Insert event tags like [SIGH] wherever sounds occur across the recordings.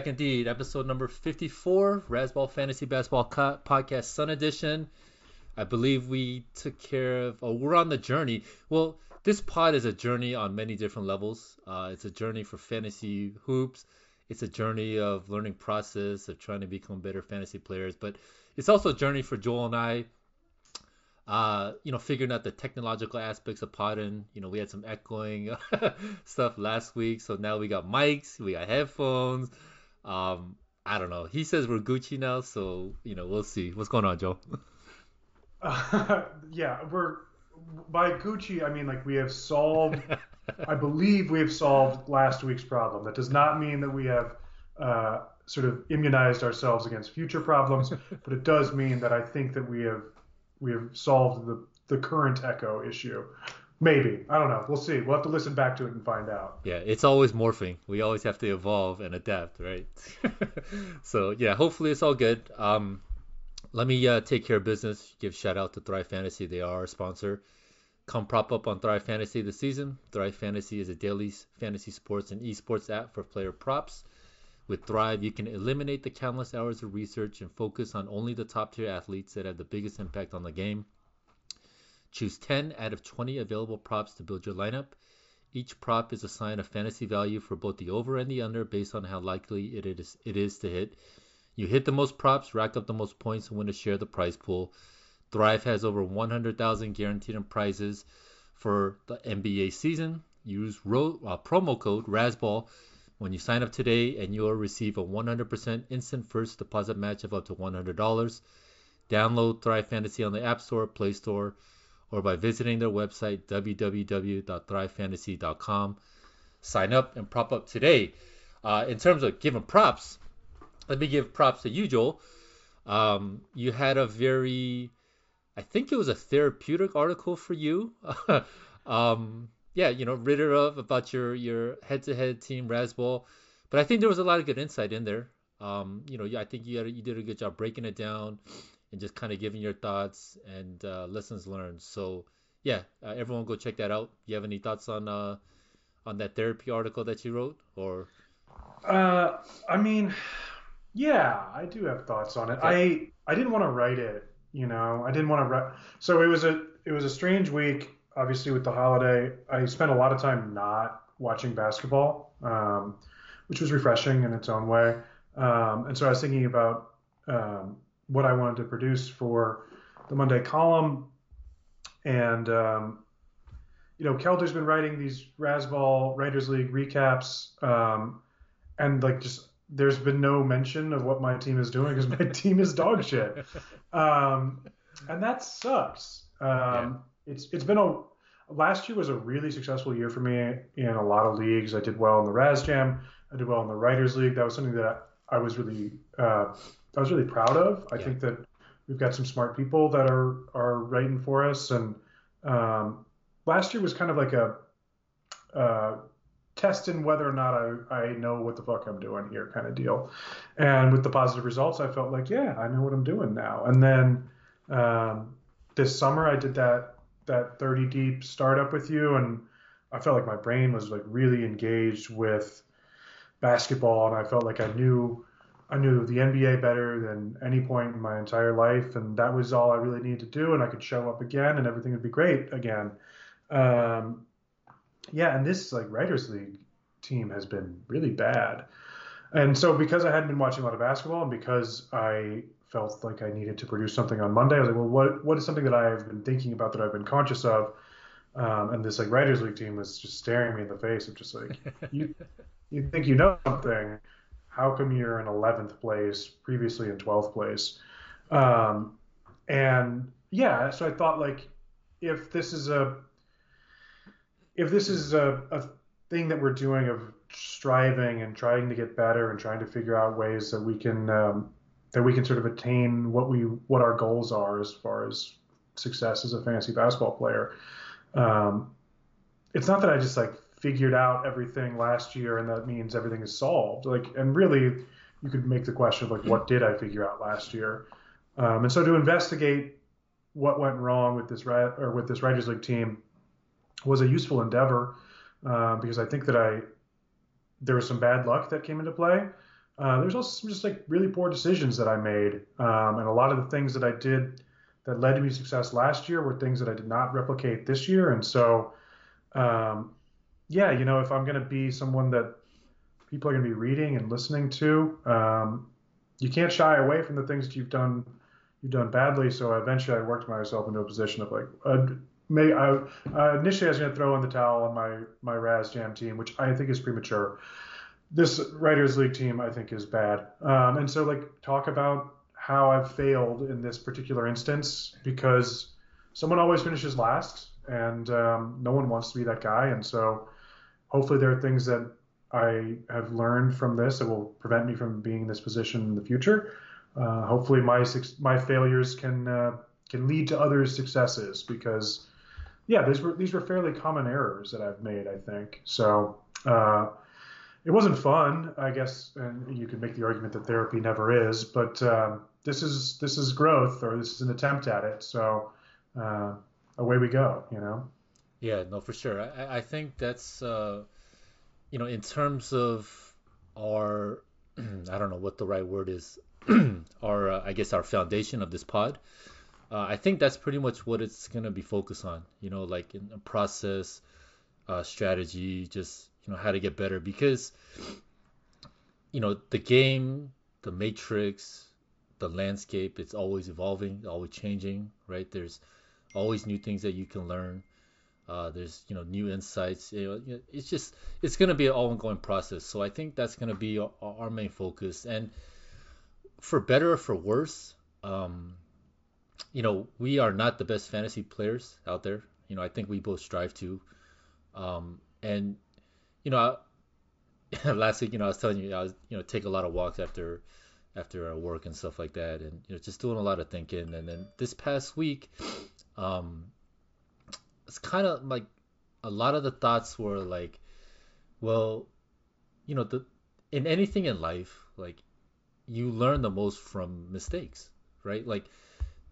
back indeed. Episode number 54, Razzball Fantasy Basketball Co- Podcast Sun Edition. I believe we took care of, oh, we're on the journey. Well, this pod is a journey on many different levels. Uh, it's a journey for fantasy hoops. It's a journey of learning process, of trying to become better fantasy players. But it's also a journey for Joel and I uh, you know, figuring out the technological aspects of Podden. You know, we had some echoing [LAUGHS] stuff last week, so now we got mics, we got headphones. Um, I don't know. He says we're Gucci now, so you know, we'll see. What's going on, Joe? Uh, [LAUGHS] yeah, we're by Gucci. I mean, like we have solved. I believe we have solved last week's problem. That does not mean that we have uh, sort of immunized ourselves against future problems, [LAUGHS] but it does mean that I think that we have we have solved the the current echo issue. Maybe I don't know. We'll see. We'll have to listen back to it and find out. Yeah, it's always morphing. We always have to evolve and adapt, right? [LAUGHS] so yeah, hopefully it's all good. Um, let me uh, take care of business. Give shout out to Thrive Fantasy. They are our sponsor. Come prop up on Thrive Fantasy this season. Thrive Fantasy is a daily fantasy sports and esports app for player props. With Thrive, you can eliminate the countless hours of research and focus on only the top tier athletes that have the biggest impact on the game. Choose 10 out of 20 available props to build your lineup. Each prop is assigned a fantasy value for both the over and the under based on how likely it is, it is to hit. You hit the most props, rack up the most points, and win a share of the prize pool. Thrive has over 100,000 guaranteed in prizes for the NBA season. Use ro- uh, promo code RAZZBALL when you sign up today and you'll receive a 100% instant first deposit match of up to $100. Download Thrive Fantasy on the App Store, Play Store, or by visiting their website www.thrivefantasy.com. Sign up and prop up today. Uh, in terms of giving props, let me give props to you, Joel. Um, you had a very, I think it was a therapeutic article for you. [LAUGHS] um, yeah, you know, Ritter of about your your head-to-head team Razzball, but I think there was a lot of good insight in there. Um, you know, I think you had, you did a good job breaking it down and just kind of giving your thoughts and uh, lessons learned. So yeah, uh, everyone go check that out. You have any thoughts on uh, on that therapy article that you wrote, or? Uh, I mean, yeah, I do have thoughts on it. I I didn't want to write it, you know, I didn't want to write. So it was a it was a strange week obviously with the holiday, I spent a lot of time not watching basketball, um, which was refreshing in its own way. Um, and so I was thinking about um, what I wanted to produce for the Monday column. And, um, you know, Kelder's been writing these Razzball Writers League recaps. Um, and, like, just there's been no mention of what my team is doing because my [LAUGHS] team is dog shit. Um, and that sucks. Yeah it's it's been a last year was a really successful year for me in a lot of leagues. I did well in the Raz Jam. I did well in the Writers League. That was something that I was really uh, I was really proud of. I yeah. think that we've got some smart people that are are writing for us. And um, last year was kind of like a uh, testing whether or not I, I know what the fuck I'm doing here kind of deal. And with the positive results, I felt like, yeah, I know what I'm doing now. And then um, this summer, I did that that 30 deep startup with you and I felt like my brain was like really engaged with basketball and I felt like I knew I knew the NBA better than any point in my entire life and that was all I really needed to do and I could show up again and everything would be great again. Um, yeah, and this like writers league team has been really bad. And so because I hadn't been watching a lot of basketball and because I felt like I needed to produce something on Monday. I was like, well, what what is something that I've been thinking about that I've been conscious of? Um, and this like writers league team was just staring me in the face of just like [LAUGHS] you you think you know something how come you're in 11th place previously in 12th place um, and yeah so i thought like if this is a if this is a, a thing that we're doing of striving and trying to get better and trying to figure out ways that we can um, that we can sort of attain what we what our goals are as far as success as a fantasy basketball player. Um, it's not that I just like figured out everything last year and that means everything is solved. Like, and really, you could make the question of like, what did I figure out last year? Um, and so to investigate what went wrong with this or with this Writers League team was a useful endeavor uh, because I think that I there was some bad luck that came into play. uh, there's also some just like really poor decisions that I made, um, and a lot of the things that I did that led to me success last year were things that I did not replicate this year, and so um, yeah, you know, if I'm going to be someone that people are going to be reading and listening to, um, you can't shy away from the things that you've done you've done badly. So eventually, I worked myself into a position of like, uh, may I uh, initially I was going to throw in the towel on my my Raz Jam team, which I think is premature. This Writers League team I think is bad, um, and so like talk about how I've failed in this particular instance because someone always finishes last, and um, no one wants to be that guy, and so hopefully there are things that I have learned from this that will prevent me from being in this position in the future. Uh, hopefully my my failures can uh, can lead to others' successes because yeah, these were these were fairly common errors that I've made. I think so. Uh, it wasn't fun, I guess, and you could make the argument that therapy never is, but um, this is this is growth or this is an attempt at it. So uh, away we go. You know. Yeah, no, for sure. I, I think that's uh, you know in terms of our [CLEARS THROAT] I don't know what the right word is [CLEARS THROAT] our uh, I guess our foundation of this pod uh, I think that's pretty much what it's gonna be focused on. You know, like in process, uh, strategy, just you know how to get better because you know the game, the matrix, the landscape, it's always evolving, always changing, right? There's always new things that you can learn. Uh, there's you know new insights. You know, it's just it's gonna be an ongoing process. So I think that's gonna be our, our main focus. And for better or for worse, um, you know, we are not the best fantasy players out there. You know, I think we both strive to. Um, and you know, [LAUGHS] last week, you know, I was telling you, I was, you know, take a lot of walks after after work and stuff like that, and you know, just doing a lot of thinking. And then this past week, um, it's kind of like a lot of the thoughts were like, well, you know, the in anything in life, like you learn the most from mistakes, right? Like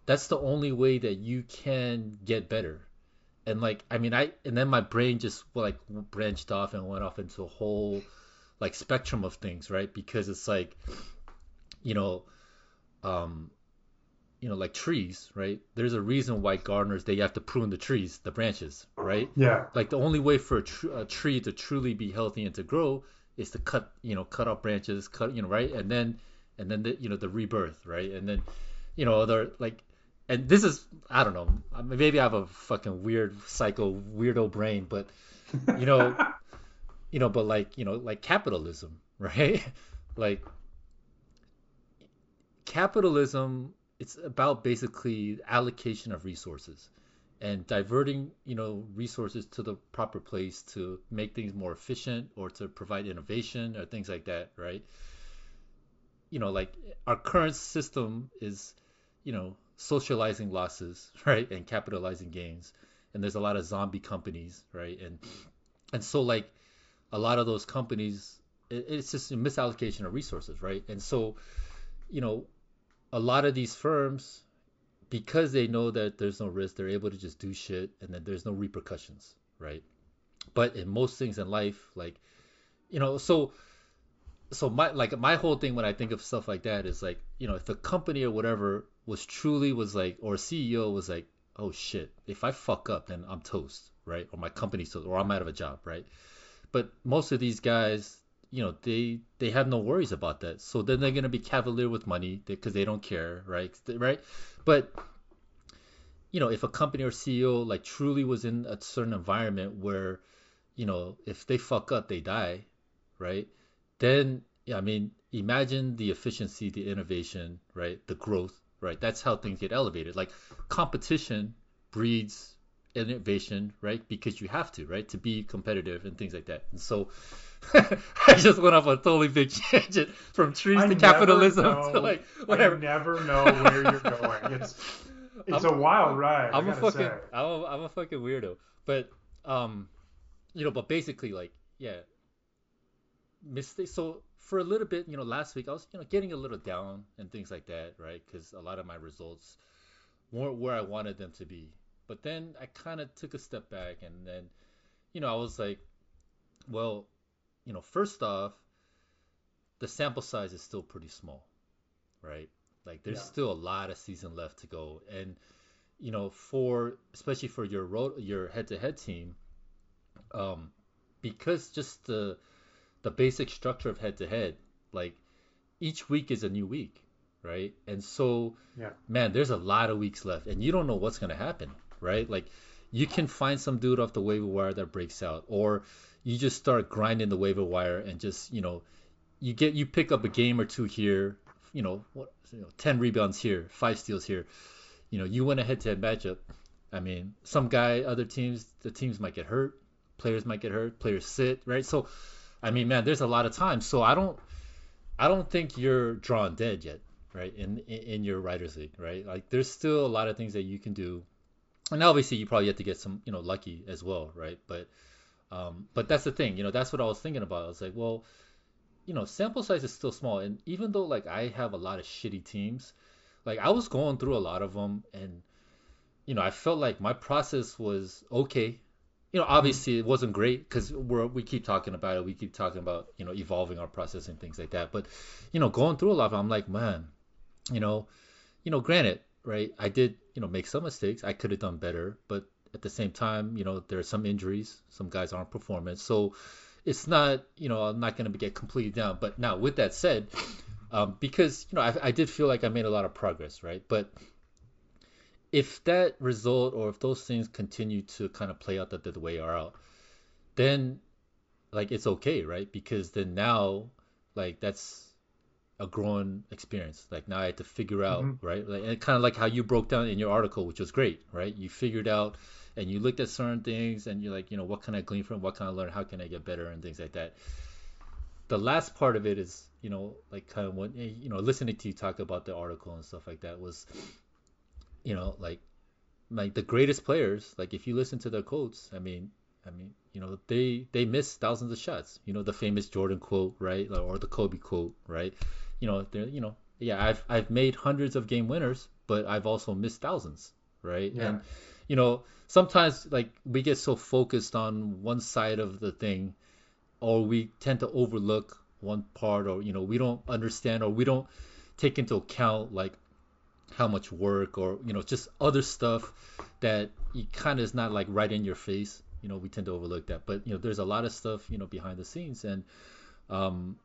that's the only way that you can get better and like i mean i and then my brain just like branched off and went off into a whole like spectrum of things right because it's like you know um you know like trees right? There's a reason why gardeners they have to prune the trees the branches right? Yeah. Like the only way for a, tr- a tree to truly be healthy and to grow is to cut you know cut off branches cut you know right? And then and then the you know the rebirth right? And then you know they're like and this is I don't know maybe I have a fucking weird psycho weirdo brain but you know [LAUGHS] you know but like you know like capitalism [LAUGHS] right? Like capitalism it's about basically allocation of resources and diverting you know resources to the proper place to make things more efficient or to provide innovation or things like that right? You know like our current system is you know socializing losses, [LAUGHS] right, and capitalizing gains. And there's a lot of zombie companies, right, and and so like a lot of those companies, it, it's just a misallocation of resources, right, and so you know a lot of these firms because they know that there's no risk, they're able to just do shit and then there's no repercussions, right? But in most things in life, like, you know, so so my like my whole thing when I think of stuff like that is like, you know, if a company or whatever was truly was like, or CEO was like, oh shit, if I fuck up, then I'm toast, right? Or my company's toast, or I'm out of a job, right? But most of these guys, you know, they they have no worries about that. So then they're gonna be cavalier with money because they don't care, right? Right? But you know, if a company or CEO like truly was in a certain environment where, you know, if they fuck up, they die, right? Then yeah, I mean, imagine the efficiency, the innovation, right? The growth right? That's how things get elevated. Like competition breeds innovation, right? Because you have to, right? To be competitive and things like that. And so [LAUGHS] I just went off a totally big [LAUGHS] tangent from trees I to capitalism know, [LAUGHS] to like whatever. I never know where you're going. It's it's I'm, a wild ride. I'm a fucking I'm a, I'm a fucking weirdo. But um you know, but basically like yeah. Mistake so for a little bit, you know, last week I was, you know, getting a little down and things like that, right? Because a lot of my results weren't where I wanted them to be. But then I kind of took a step back and then, you know, I was like, well, you know, first off, the sample size is still pretty small, right? Like there's Yeah. still a lot of season left to go, and you know, for especially for your road your head-to-head team, um, because just the the basic structure of head-to-head, like each week is a new week, right? And so, Yeah. man, there's a lot of weeks left, and you don't know what's gonna happen, right? Like you can find some dude off the waiver wire that breaks out, or you just start grinding the waiver wire and just you know you get you pick up a game or two here, you know what you know ten rebounds here, five steals here, you know you win a head-to-head matchup. I mean, some guy, other teams, the teams might get hurt, players might get hurt, players sit, right? So, I mean, man, there's a lot of time. So I don't, I don't think you're drawn dead yet, right? In in, in your writers league, right? Like there's still a lot of things that you can do, and obviously you probably have to get some, you know, lucky as well, right? But, um, but that's the thing, you know, that's what I was thinking about. I was like, well, you know, sample size is still small, and even though like I have a lot of shitty teams, like I was going through a lot of them, and you know, I felt like my process was okay. You know, obviously it wasn't great because we're we keep talking about it. We keep talking about you know evolving our process and things like that. But you know, going through a lot of, it, I'm like, man, you know, you know, granted, right? I did you know make some mistakes. I could have done better, but at the same time, you know, there are some injuries. Some guys aren't performing, so it's not you know I'm not going to get completely down. But now with that said, um, because you know I, I did feel like I made a lot of progress, right? But if that result or if those things continue to kind of play out the, the way are out, then like it's okay, right? Because then now like that's a growing experience. Like now I had to figure out, Mhm. right? Like and kind of like how you broke down in your article, which was great, right? You figured out and you looked at certain things and you're like, you know, what can I glean from? What can I learn? How can I get better and things like that. The last part of it is, you know, like kind of what you know, listening to you talk about the article and stuff like that was you know, like like the greatest players, like if you listen to their quotes, I mean, I mean, you know, they they miss thousands of shots. You know, the famous Jordan quote, right, or the Kobe quote, right? You know, they're you know, yeah, I've I've made hundreds of game winners, but I've also missed thousands, right? Yeah. And you know, sometimes like we get so focused on one side of the thing, or we tend to overlook one part, or you know, we don't understand, or we don't take into account like how much work or you know just other stuff that you kind of is not like right in your face you know we tend to overlook that but you know there's a lot of stuff you know behind the scenes and um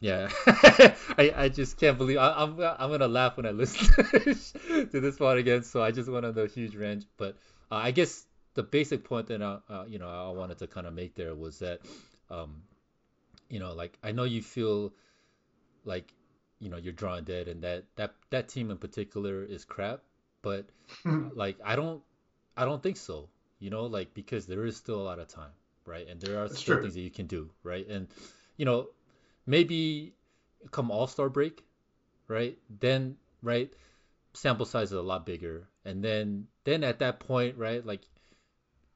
yeah. [LAUGHS] I, I just can't believe I, I'm I'm gonna laugh when I listen [LAUGHS] to this one again so I just went on the huge rant but uh, I guess the basic point that I uh, you know I wanted to kind of make there was that um you know like I know you feel like you know you're drawn dead and that that that team in particular is crap but [LAUGHS] like I don't I don't think so you know like because there is still a lot of time right? And there are It's still true. things that you can do right? And you know maybe come all-star break right? Then right sample size is a lot bigger. And then then at that point right like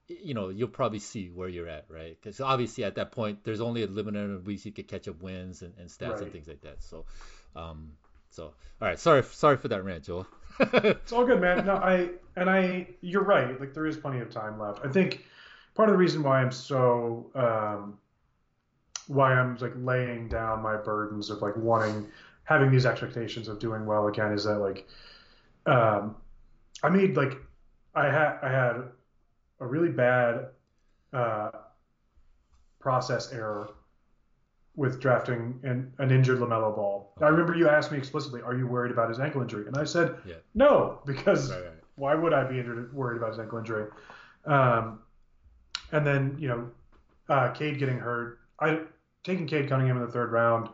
you know you'll probably see where you're at right? Because obviously at that point there's only a limited number of weeks you could catch up wins and, and stats and things like that. So um so all right. Sorry sorry for that rant joel. [LAUGHS] It's all good, man. No, I and I, you're right. Like there is plenty of time left. I think part of the reason why I'm so, um, why I'm like laying down my burdens of like wanting, having these expectations of doing well again is that like, um, I made like, I had I had a really bad, uh, process error with drafting an, an injured LaMelo Ball. I remember you asked me explicitly, "Are you worried about his ankle injury?" And I said, Yeah. "No," because right right why would I be injured, worried about his ankle injury? Um, and then you know, uh, Cade getting hurt. I taking Cade Cunningham in the third round.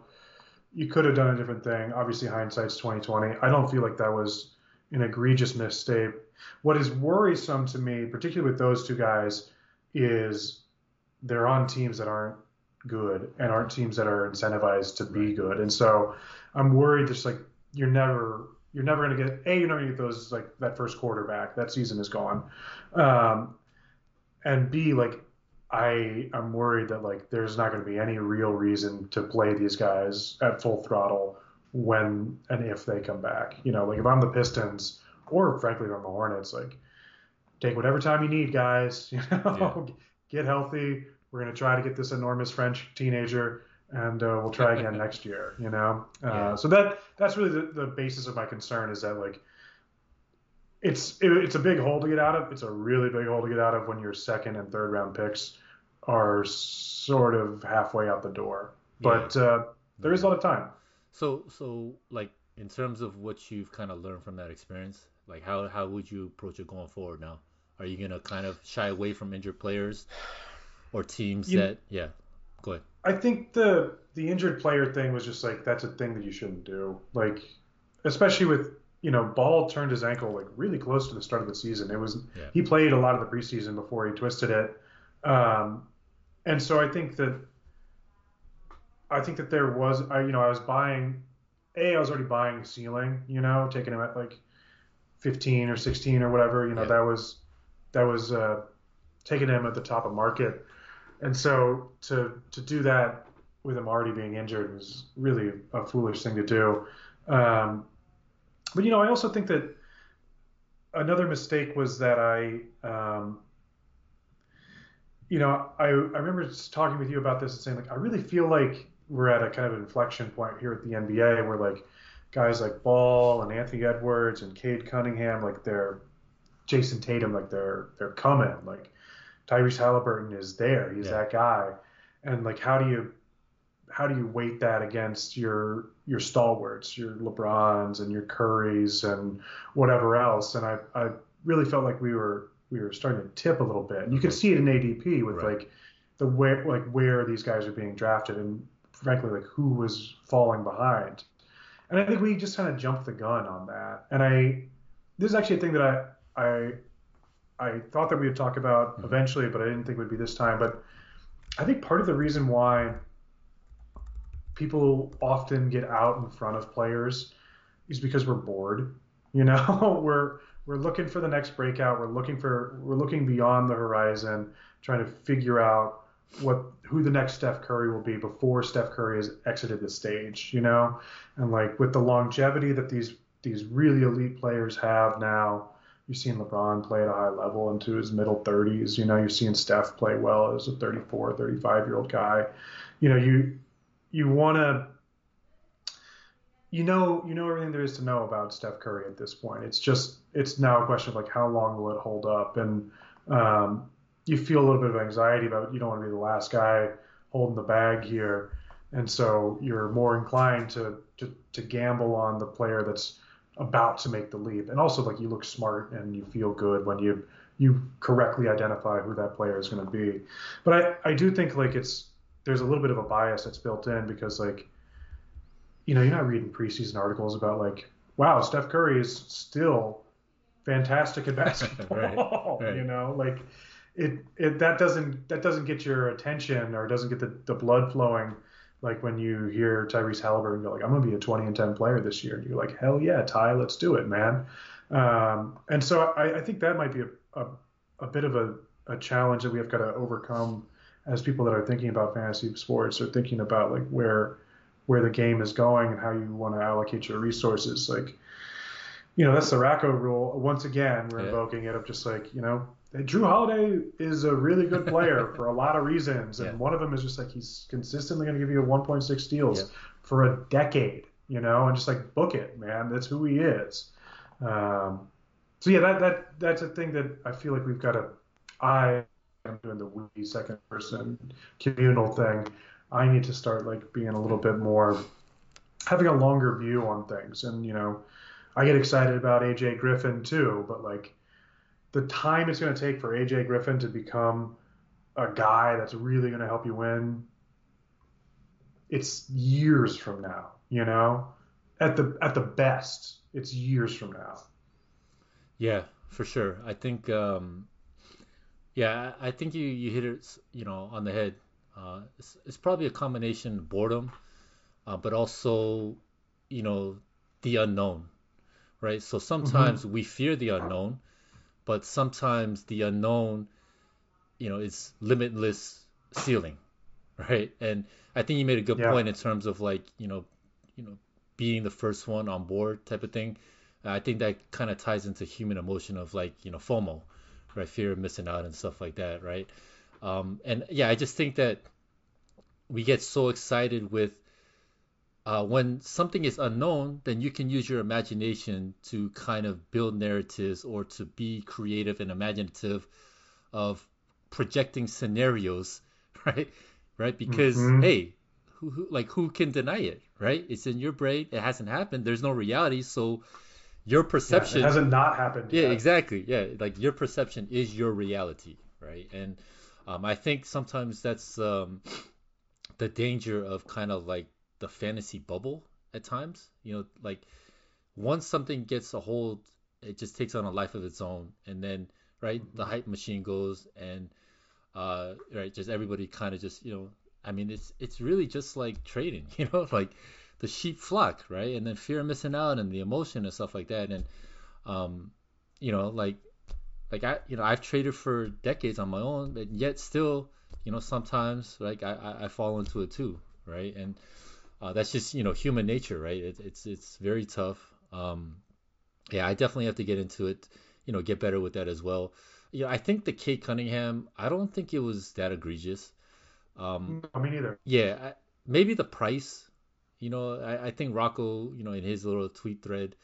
You could have done a different thing. Obviously, hindsight's twenty twenty. I don't feel like that was an egregious mistake. What is worrisome to me, particularly with those two guys, is they're on teams that aren't good and aren't teams that are incentivized to be good. And so I'm worried just like you're never you're never gonna get a you're never gonna get those like that first quarterback. That season is gone. Um, and B like I I'm worried that like there's not gonna be any real reason to play these guys at full throttle when and if they come back. You know, like if I'm the Pistons or frankly if I'm the Hornets, like take whatever time you need, guys. [LAUGHS] You know, [LAUGHS] get healthy. We're gonna try to get this enormous French teenager and uh, we'll try again [LAUGHS] next year. You know, uh, Yeah. so that that's really the, the basis of my concern is that like it's it, it's a big hole to get out of. It's a really big hole to get out of when your second and third round picks are sort of halfway out the door. But uh, there is a lot of time. So, so like in terms of what you've kind of learned from that experience, like how how would you approach it going forward now? Are you gonna kind of shy away from injured players or teams You- that yeah, go ahead. I think the the injured player thing was just like that's a thing that you shouldn't do. Like especially with you know Ball turned his ankle like really close to the start of the season. It was Yeah. he played a lot of the preseason before he twisted it, um, and so I think that I think that there was I you know I was buying a I was already buying ceiling you know taking him at like 15 or 16 or whatever you know Yeah. that was that was uh, taking him at the top of market. And so to to do that with him already being injured was really a foolish thing to do. Um, but you know, I also think that another mistake was that I, um, you know, I I remember just talking with you about this and saying like I really feel like we're at a kind of inflection point here at the NBA where like guys like Ball and Anthony Edwards and Cade Cunningham like they're Jayson Tatum like they're they're coming like Tyrese Halliburton is there. He's Yeah. that guy. And like, how do you how do you weight that against your your stalwarts, your LeBrons and your Currys and whatever else? And I I really felt like we were we were starting to tip a little bit. And you could see it in ADP with Right. like the where like where these guys are being drafted and frankly like who was falling behind. And I think we just kind of jumped the gun on that. And I this is actually a thing that I I I thought that we would talk about Mhm. eventually, but I didn't think it would be this time. But I think part of the reason why people often get out in front of players is because we're bored. [LAUGHS] You know, we're we're looking for the next breakout. We're looking for we're looking beyond the horizon, trying to figure out what who the next Steph Curry will be before Steph Curry has exited the stage. You know, and like with the longevity that these these really elite players have now, You've seen LeBron play at a high level into his middle 30s. You know, you're seeing Steph play well as a 34, 35 year old guy. You know, you you want to you know you know everything there is to know about Steph Curry at this point. It's just it's now a question of like how long will it hold up, and um, you feel a little bit of anxiety about you don't want to be the last guy holding the bag here, and so you're more inclined to to, to gamble on the player that's about to make the leap, and also like you look smart and you feel good when you you correctly identify who that player is going to be. But I I do think like it's there's a little bit of a bias that's built in because like you know you're not reading preseason articles about like wow Steph Curry is still fantastic at [LAUGHS] basketball Right, right. you know? Like it, it that doesn't that doesn't get your attention or doesn't get the, the blood flowing like when you hear Tyrese Halliburton go like I'm gonna be a 20 and 10 player this year. And you're like hell yeah Ty let's do it man. Um, and so I, I think that might be a, a, a bit of a, a challenge that we have got to overcome as people that are thinking about fantasy sports or thinking about like where where the game is going and how you want to allocate your resources like you know that's the Rocco rule once again we're Yeah. invoking it of just like you know Jrue Holiday is a really good player [LAUGHS] for a lot of reasons, and Yeah. one of them is just like he's consistently going to give you a 1.6 steals Yeah. for a decade, you know, and just like book it, man. That's who he is. Um, so yeah, that that that's a thing that I feel like we've got to. I am doing the we second person communal thing. I need to start like being a little bit more, having a longer view on things, and you know, I get excited about AJ Griffin too, but like the time it's going to take for AJ Griffin to become a guy that's really going to help you win, it's years from now, you know? At the at the best, it's years from now. Yeah, for sure. I think, um, yeah, I think you, you hit it, you know, on the head. Uh, it's, it's probably a combination of boredom, uh, but also, you know, the unknown, right? So sometimes we fear the unknown, but sometimes the unknown, you know, is limitless ceiling, [LAUGHS] right? And I think you made a good Yeah. point in terms of like, you know, you know, being the first one on board type of thing. I think that kind of ties into human emotion of like, you know, FOMO, right? Fear of missing out and stuff like that, right? Um, and yeah, I just think that we get so excited with uh, when something is unknown, then you can use your imagination to kind of build narratives or to be creative and imaginative of projecting scenarios, [LAUGHS] right? Right? Because Mhm. hey, who, who like who can deny it, right? It's in your brain. It hasn't happened. There's no reality, so your Yeah, perception it hasn't not happened yeah, yet. exactly. Yeah, like your perception is your reality, right? And um, I think sometimes that's um, the danger of kind of like the fantasy bubble at times. You know, like once something gets a hold, it just takes on a life of its own, and then right, the hype machine goes, and uh, right, just everybody kind of just you know, I mean, it's it's really just like trading, [LAUGHS] you know, like the sheep flock, right? And then fear of missing out and the emotion and stuff like that, and um, you know, like like I you know I've traded for decades on my own, but yet still, you know, sometimes like I I, I fall into it too, right? And uh, that's just you know human nature, right? It, it's it's very tough. Um, yeah, I definitely have to get into it, you know, get better with that as well. Yeah, I think the Cade Cunningham, I don't think it was that egregious. Um, No, me neither. yeah, I, maybe the price. You know, I, I think Rocco, you know, in his little tweet thread,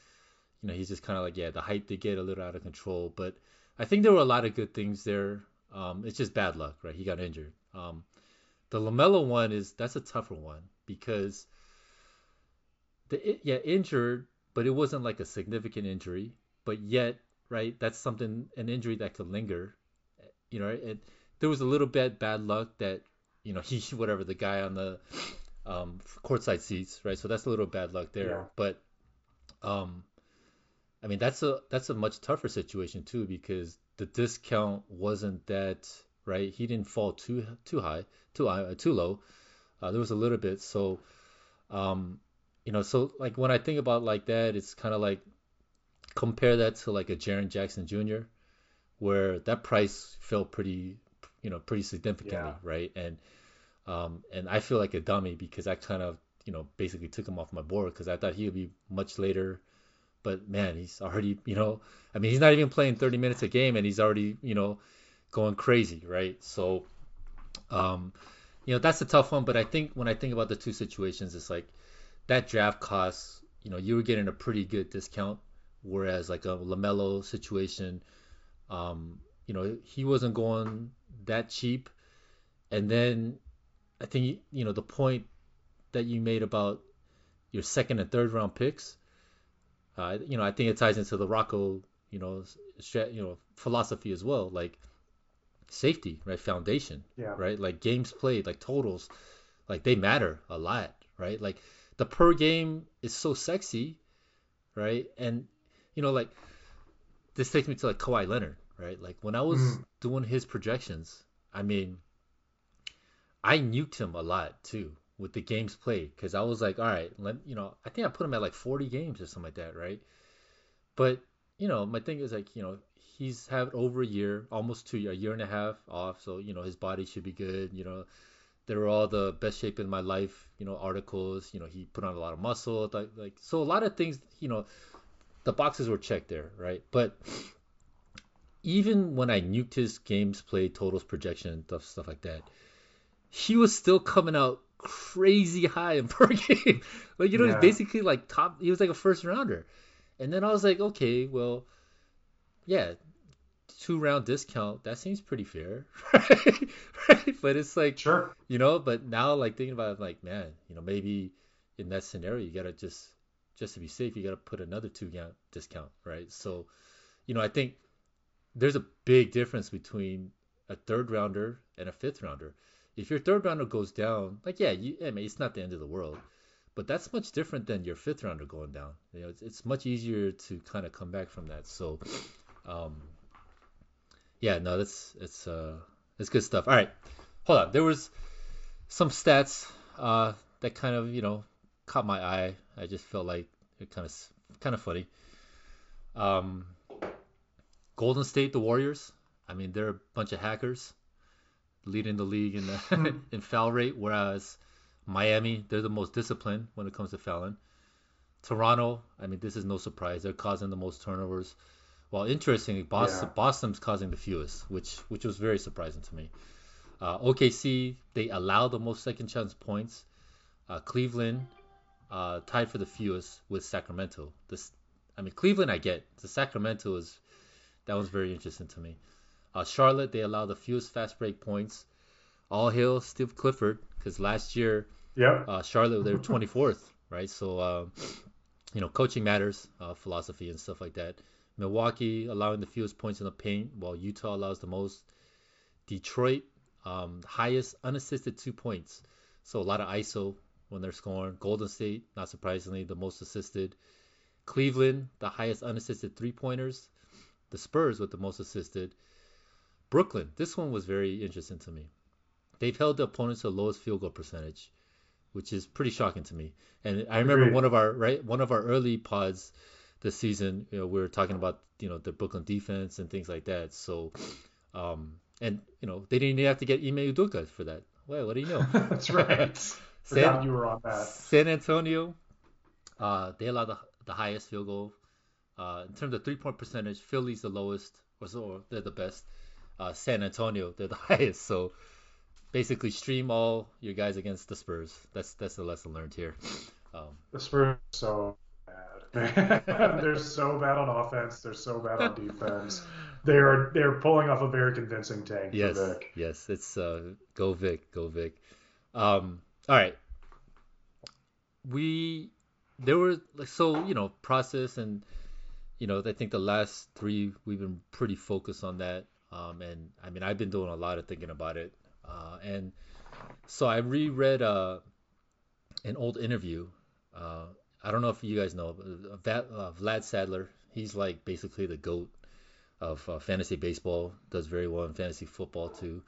you know, he's just kind of like, yeah, the hype did get a little out of control, but I think there were a lot of good things there. Um, it's just bad luck, right? He got injured. Um, the LaMelo one is that's a tougher one because the yeah injured, but it wasn't like a significant injury, but yet right, that's something an injury that could linger. You know, it there was a little bit bad luck that you know [LAUGHS] he whatever the guy on the um, courtside seats, right? So that's a little bad luck there, Yeah. but um, I mean, that's a that's a much tougher situation too because the discount wasn't that right. He didn't fall too too high, too high, uh, too low. Uh, there was a little bit. So, um, you know, so like when I think about like that, it's kind of like compare that to like a Jaren Jackson Jr. where that price fell pretty, you know, pretty significantly, Yeah. right? And um, and I feel like a dummy because I kind of, you know, basically took him off my board because I thought he would be much later but man, he's already, you know, I mean, he's not even playing 30 minutes a game and he's already, you know, going crazy, right? So, um, you know, that's a tough one. But I think when I think about the two situations, it's like that draft cost, you know, you were getting a pretty good discount, whereas like a LaMelo situation, um, you know, he wasn't going that cheap. And then I think, you know, the point that you made about your second and third round picks, uh, you know, I think it ties into the Rocco, you know, stra- you know, philosophy as well, like safety, right? Foundation, Yeah. right? Like games played, like totals, like they matter a lot, right? Like the per game is so sexy, right? And you know, like this takes me to like Kawhi Leonard, right? Like when I was Mm. doing his projections, I mean, I nuked him a lot too with the games played because I was like, all right, let you know, I think I put him at like 40 games or something like that, right? But you know, my thing is like, you know, he's had over a year, almost two, a year and a half off, so you know his body should be good. You know, there were all the best shape in my life, you know, articles. You know, he put on a lot of muscle, like, like so a lot of things. You know, the boxes were checked there, right? But even when I nuked his games played, totals, projection, stuff, stuff like that, he was still coming out crazy high in [LAUGHS] per game. Like you know, he's basically like top. He was like a first rounder, and then I was like, okay, well, yeah, two round discount. That seems pretty fair, [LAUGHS] right? right? But it's like Sure. you know. But now, like thinking about it, like man, you know, maybe in that scenario, you gotta just just to be safe, you gotta put another two count discount, right? So, you know, I think there's a big difference between a third rounder and a fifth rounder. If your third rounder goes down, like yeah, you, I mean, it's not the end of the world, but that's much different than your fifth rounder going down. You know, it's, it's much easier to kind of come back from that. So, um, yeah, no, that's it's uh, it's good stuff. All right, hold on. There was some stats uh, that kind of you know caught my eye. I just felt like it kind of kind of funny. Um, Golden State, the Warriors. I mean, they're a bunch of hackers, leading the league in the, [LAUGHS] in foul rate. Whereas Miami, they're the most disciplined when it comes to fouling. Toronto, I mean, this is no surprise. They're causing the most turnovers. Well, interestingly, Boston, Yeah. Boston's causing the fewest, which which was very surprising to me. Uh, OKC they allow the most second chance points. Uh, Cleveland uh, tied for the fewest with Sacramento. This, I mean, Cleveland I get. The Sacramento is that was very interesting to me. Uh, Charlotte they allow the fewest fast break points. All hail Steve Clifford because last year, yep. uh, Charlotte they were 24th, right? So, uh, you know, coaching matters, uh, philosophy and stuff like that. Milwaukee allowing the fewest points in the paint, while Utah allows the most. Detroit, um, highest unassisted two points, so a lot of ISO when they're scoring. Golden State, not surprisingly, the most assisted. Cleveland, the highest unassisted three pointers. The Spurs with the most assisted. Brooklyn, this one was very interesting to me. They've held the opponents to the lowest field goal percentage, which is pretty shocking to me. And I remember Agreed. one of our right one of our early pods this season, you know, we were talking about you know the Brooklyn defense and things like that. So, um, and you know they didn't even have to get Ime Udoka for that. Well, what do you know? [LAUGHS] That's right. [LAUGHS] Forgot you were on that. San Antonio, uh, they allow the, the highest field goal. Uh, in terms of three point percentage, Philly's the lowest, or so or they're the best. Uh, San Antonio, they're the [LAUGHS] highest. So basically, stream all your guys against the Spurs. That's that's the lesson learned here. Um, The Spurs are so bad. [LAUGHS] they're so bad on offense. They're so bad on defense. They're they're pulling off a very convincing tank for yes, Vic. yes, it's uh, go Vic, go Vic. Um, all right, we there were like so you know process and you know I think the last three we've been pretty focused on that. Um, and I mean I've been doing a lot of thinking about it. Uh, and so I reread uh, an old interview. Uh, I don't know if you guys know uh, Va- uh, Vlad Sedler. He's like basically the goat of uh, fantasy baseball. Does very well in fantasy football too.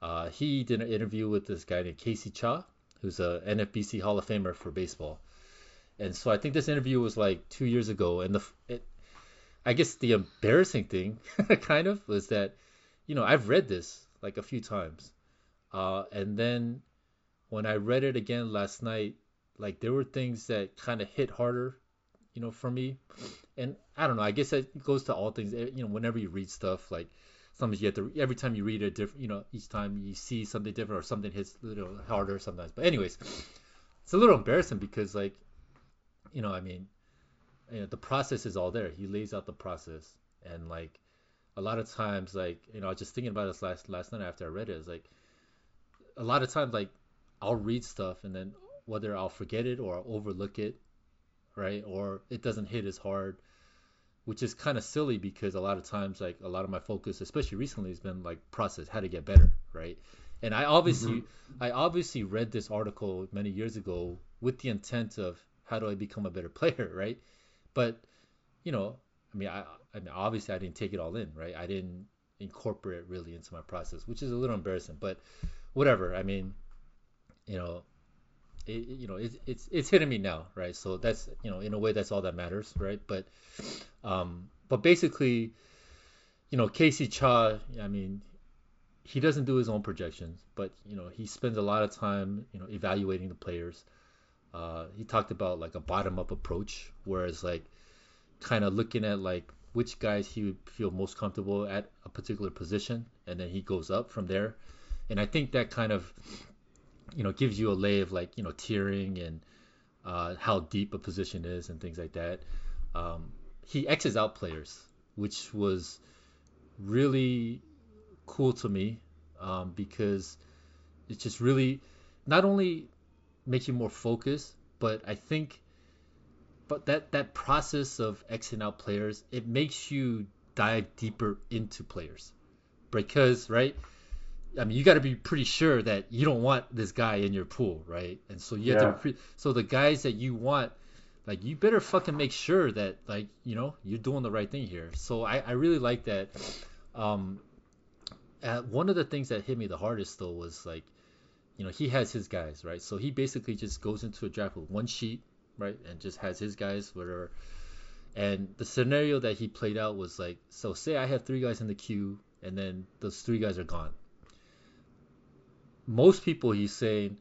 Uh, he did an interview with this guy named Casey Cha, who's a NFBC Hall of Famer for baseball. And so I think this interview was like two years ago, and the it, I guess the embarrassing thing, [LAUGHS] kind of, was that you know I've read this like a few times, uh, and then when I read it again last night, like there were things that kind of hit harder, you know, for me. And I don't know. I guess that goes to all things. eh, You know, whenever you read stuff, like sometimes you have to. Every time you read it, different. You know, each time you see something different or something hits a little harder sometimes. But anyways, it's a little embarrassing because like, you know, I mean, you know, the process is all there. He lays out the process, and like, a lot of times, like, you know, I was just thinking about this last last night after I read it. It's like, a lot of times, like, I'll read stuff and then whether I'll forget it or I'll overlook it, right? Or it doesn't hit as hard, which is kind of silly because a lot of times, like a lot of my focus, especially recently, has been like process, how to get better, right? And I obviously, mm-hmm. I obviously read this article many years ago with the intent of how do I become a better player, [LAUGHS] right? But you know, I mean, I, I mean, obviously, I didn't take it all in, right? I didn't incorporate really into my process, which is a little embarrassing, but whatever. I mean, you know, it, you know, it's it's it's hitting me now, right? So that's you know, in a way, that's all that matters, right? But, um, but basically, you know, Casey Cha, I mean, he doesn't do his own projections, but you know, he spends a lot of time, you know, evaluating the players. Uh, he talked about like a bottom-up approach, whereas like kind of looking at like which guys he would feel most comfortable at a particular position, and then he goes up from there. And I think that kind of you know gives you a lay of like you know tiering and uh, how deep a position is and things like that. Um, he X's out players, which was really cool to me um, because it's just really not only makes you more focused, but I think but that that process of Xing out players, it makes you dive deeper into players because right I mean, you got to be pretty sure that you don't want this guy in your pool, right? And so you have Yeah. to. Pre- so the guys that you want, like, you better fucking make sure that, like, you know, you're doing the right thing here. So I, I really like that. Um, uh, one of the things that hit me the hardest though was like, you know, he has his guys, right? So he basically just goes into a draft with one sheet, right, and just has his guys, whatever. And the scenario that he played out was like, so say I have three guys in the queue, and then those three guys are gone most people he's saying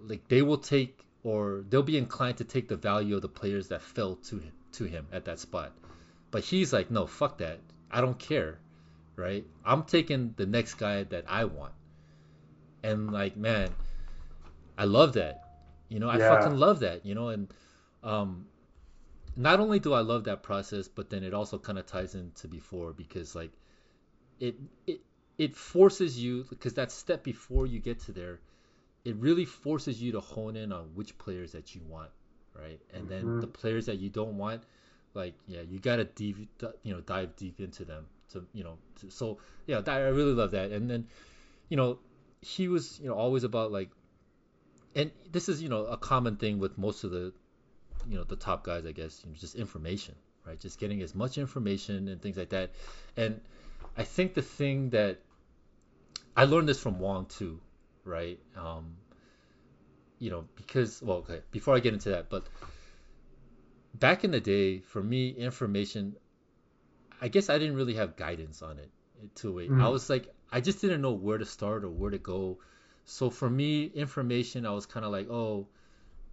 like they will take or they'll be inclined to take the value of the players that fell to him, to him at that spot. But he's like, no, fuck that. I don't care, right? I'm taking the next guy that I want. And like man, I love that. You know, I Yeah. fucking love that. You know, and um, not only do I love that process, but then it also kind of ties into before because like it it it forces you because that step before you get to there, it really forces you to hone in on which players that you want, right? And then Mhm. the players that you don't want, like yeah, you gotta dive, you know dive deep into them to you know to, so yeah, that, I really love that. And then you know he was you know always about like, and this is you know a common thing with most of the you know the top guys, I guess, you know, just information, right? Just getting as much information and things like that. And I think the thing that I learned this from Wong too, right? Um, you know, because well, okay, before I get into that, but back in the day, for me, information, I guess I didn't really have guidance on it to a way. I Mm. was like, I just didn't know where to start or where to go. So for me, information, I was kind of like, oh,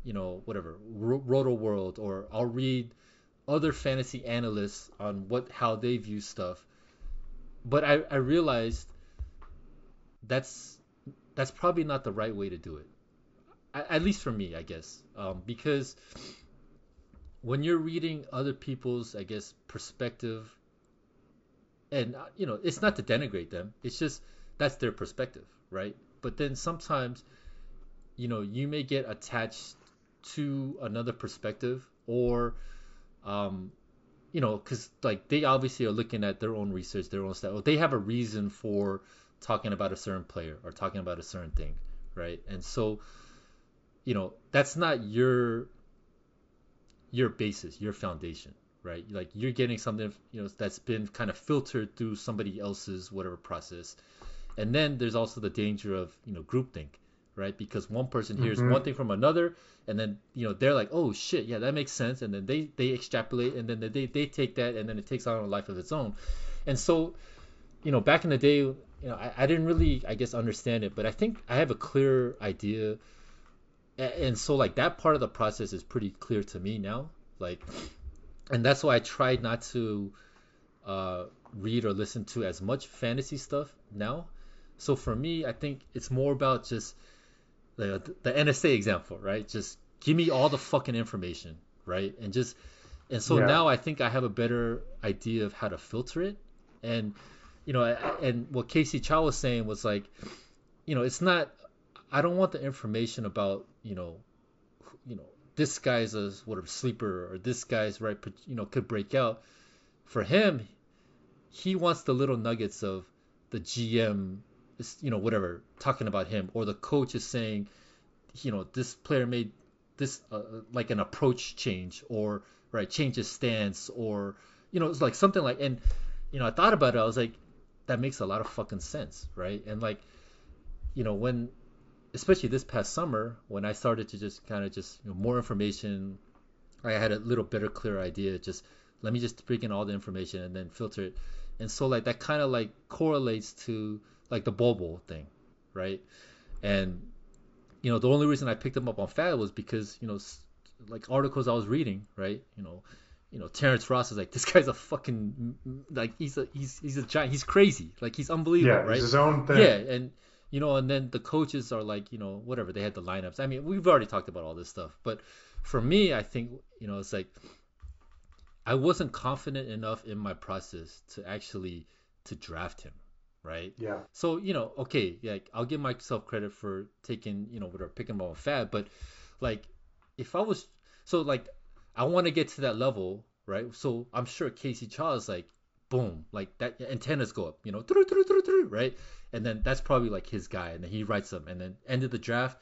you know, whatever, Ro- Rotoworld, or I'll read other fantasy analysts on what how they view stuff. But I, I realized that's that's probably not the right way to do it. A- At least for me, I guess, um, because when you're reading other people's, I guess, perspective, and uh, you know, it's not to denigrate them. It's just that's their perspective, right? But then sometimes, you know, you may get attached to another perspective, or, um, you know, because like they obviously are looking at their own research, their own stuff. They have a reason for talking about a certain player or talking about a certain thing, right? And so, you know, that's not your your basis, your foundation, right? Like you're getting something, you know, that's been kind of filtered through somebody else's whatever process. And then there's also the danger of, you know, groupthink, right? Because one person hears Mhm. one thing from another and then, you know, they're like, "Oh shit, yeah, that makes sense." And then they they extrapolate and then they they take that and then it takes on a life of its own. And so, you know, back in the day, you know, I, I didn't really, I guess, understand it, but I think I have a clear idea and so like that part of the process is pretty clear to me now like and that's why i try not to uh, read or listen to as much fantasy stuff now. So for me i think it's more about just the, the nsa example right? Just give me all the fucking information right? And just and so Yeah. now i think i have a better idea of how to filter it. And you know and what casey chow was saying was like you know it's not I don't want the information about you know, you know this guy's a whatever sleeper or this guy's right, you know, could break out. For him, he wants the little nuggets of the GM, you know, whatever talking about him, or the coach is saying, you know, this player made this uh, like an approach change, or right change his stance, or you know, it's like something like, and you know, I thought about it, I was like, that makes a lot of fucking sense, right? And like, you know, when especially this past summer when I started to just kind of just you know, more information, I had a little better, clear idea. Just let me just bring in all the information and then filter it. And so like that kind of like correlates to like the Bol Bol thing, right? And you know the only reason I picked them up on Fab was because you know like articles I was reading, right? You know, you know Terrence Ross is like [LAUGHS] this guy's a fucking like he's a he's he's a giant he's crazy like he's unbelievable, Yeah, right? his own thing. Yeah, and you know, and then the coaches are like, you know, whatever they had the lineups. I mean, we've already talked about all this stuff, but for me, I think you know, it's like I wasn't confident enough in my process to actually to draft him, right? Yeah. So you know, okay, like I'll give myself credit for taking, you know, whatever picking him up on Fab, but like if I was so like I want to get to that level, right? So I'm sure Casey Charles like, boom, like that antennas go up, you know, right? And then that's probably like his guy, and then he writes them, and then end of the draft,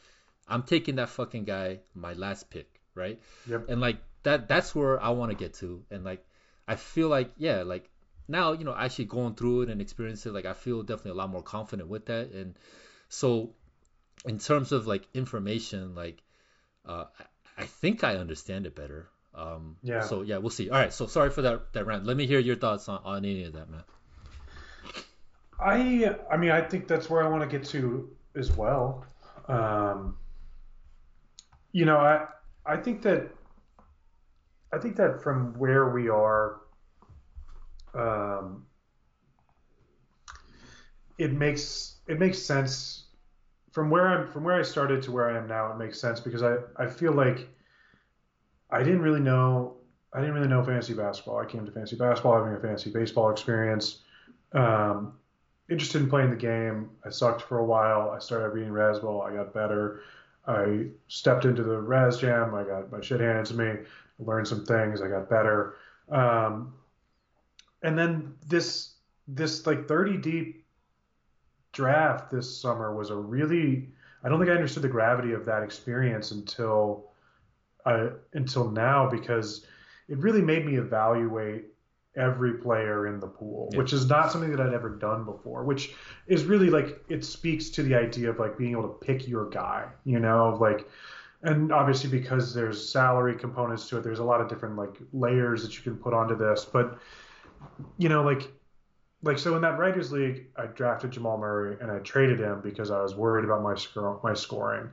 I'm taking that fucking guy, my last pick, right? Yep. And like that, that's where I want to get to, and like I feel like yeah, like now you know actually going through it and experiencing it, like I feel definitely a lot more confident with that, and so in terms of like information, like uh, I think I understand it better. Um, Yeah. So yeah, we'll see. All right. So sorry for that that rant. Let me hear your thoughts on, on any of that, man. I I mean I think that's where I want to get to as well. Um, you know I I think that I think that from where we are, um, it makes it makes sense from where I'm from where I started to where I am now, it makes sense because I I feel like I didn't really know I didn't really know fantasy basketball. I came to fantasy basketball having a fantasy baseball experience. Um, interested in playing the game. I sucked for a while. I started reading Razzball. I got better. I stepped into the Raz Jam. I got my shit handed to me. Learned some things. I got better. Um, and then this this like 30 deep draft this summer was a really I don't think I understood the gravity of that experience until uh, until now because it really made me evaluate every player in the pool, yeah. which is not something that I'd ever done before, which is really like it speaks to the idea of like being able to pick your guy, you know, like and obviously because there's salary components to it, there's a lot of different like layers that you can put onto this, but you know, like like so in that writers league, I drafted Jamal Murray and I traded him because I was worried about my sc- my scoring.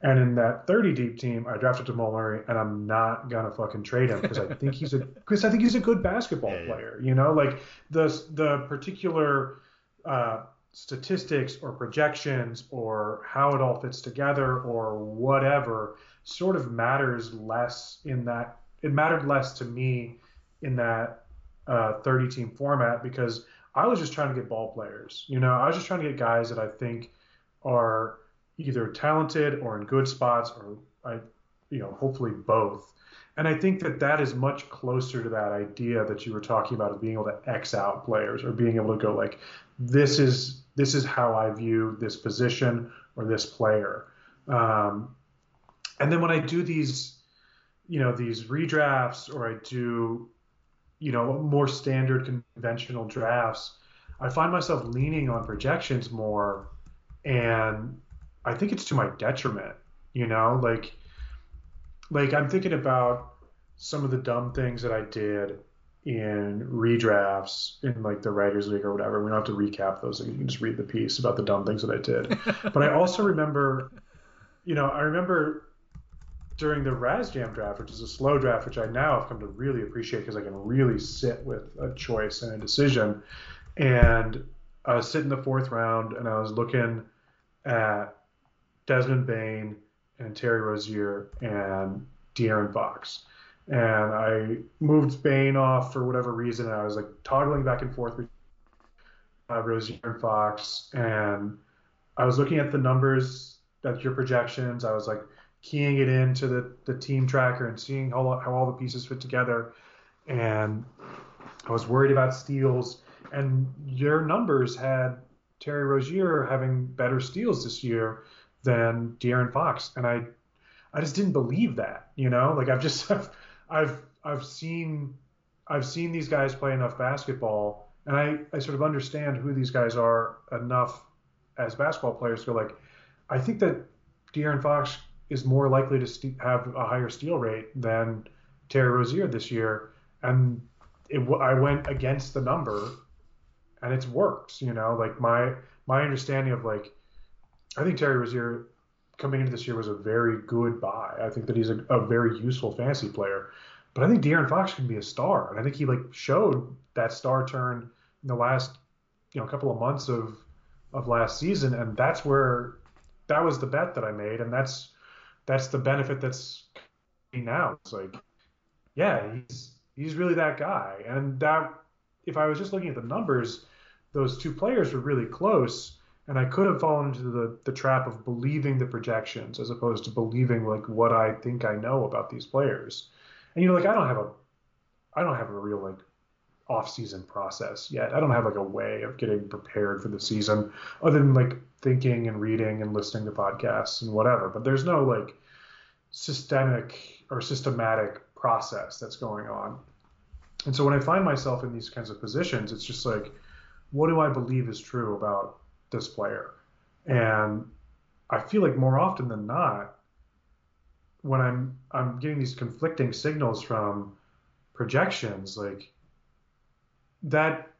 And in that 30 deep team, I drafted Jamal Murray, and I'm not gonna fucking trade him because I think he's a [LAUGHS] because I think he's a good basketball yeah, player. You know, like the the particular uh, statistics or projections or how it all fits together or whatever sort of matters less in that. It mattered less to me in that uh, 30 team format because I was just trying to get ball players. You know, I was just trying to get guys that I think are either talented or in good spots, or I, you know, hopefully both. And I think that that is much closer to that idea that you were talking about of being able to X out players or being able to go like, this is this is how I view this position or this player. Um, and then when I do these, you know, these redrafts or I do, you know, more standard conventional drafts, I find myself leaning on projections more and I think it's to my detriment. You know, like like I'm thinking about some of the dumb things that I did in redrafts in like the writers league or whatever. We don't have to recap those. You can just read the piece about the dumb things that I did. [LAUGHS] but I also remember, you know, I remember during the Raz Jam draft, which is a slow draft, which I now have come to really appreciate because I can really sit with a choice and a decision. And I was sitting the fourth round and I was looking at Desmond Bane and Terry Rozier and De'Aaron Fox. And I moved Bain off for whatever reason. And I was like toggling back and forth between uh, Rozier and Fox. And I was looking at the numbers, at your projections. I was like keying it into the, the team tracker and seeing how, how all the pieces fit together. And I was worried about steals. And your numbers had Terry Rozier having better steals this year than De'Aaron Fox, and I I just didn't believe that. You know, like I've just [LAUGHS] I've I've, I've seen I've seen these guys play enough basketball, and I I sort of understand who these guys are enough as basketball players to like I think that De'Aaron Fox is more likely to st- have a higher steal rate than Terry Rozier this year, and it, I went against the number, and it's worked. You know, like my my understanding of like I think Terry Rozier coming into this year was a very good buy. I think that he's a, a very useful fantasy player. But I think De'Aaron Fox can be a star, and I think he like showed that star turn in the last you know couple of months of of last season, and that's where that was the bet that I made, and that's that's the benefit that's now. It's like, yeah, he's he's really that guy, and that if I was just looking at the numbers, those two players were really close and I could have fallen into the, the trap of believing the projections as opposed to believing like what I think I know about these players. And you know, like I don't have a I don't have a real like off season process yet. I don't have like a way of getting prepared for the season other than like thinking and reading and listening to podcasts and whatever. But there's no like systemic or systematic process that's going on. And so when I find myself in these kinds of positions, it's just like, what do I believe is true about this player. And I feel like more often than not, when I'm I'm getting these conflicting signals from projections, like that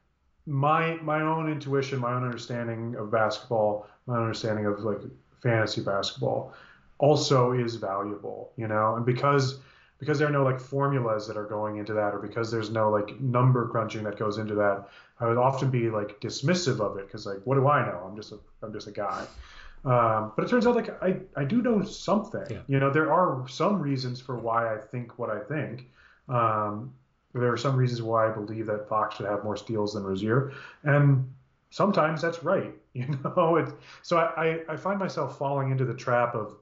my my own intuition, my own understanding of basketball, my understanding of like fantasy basketball also is valuable, you know, and because because there are no like formulas that are going into that or because there's no like number crunching that goes into that i would often be like dismissive of it because like what do i know i'm just a i'm just a guy Um, but it turns out like I, I do know something. Yeah. You know, there are some reasons for why I think what I think. Um, there are some reasons why I believe that Fox should have more steals than Rozier, and sometimes that's right. [LAUGHS] You know, it, so I, I, I find myself falling into the trap of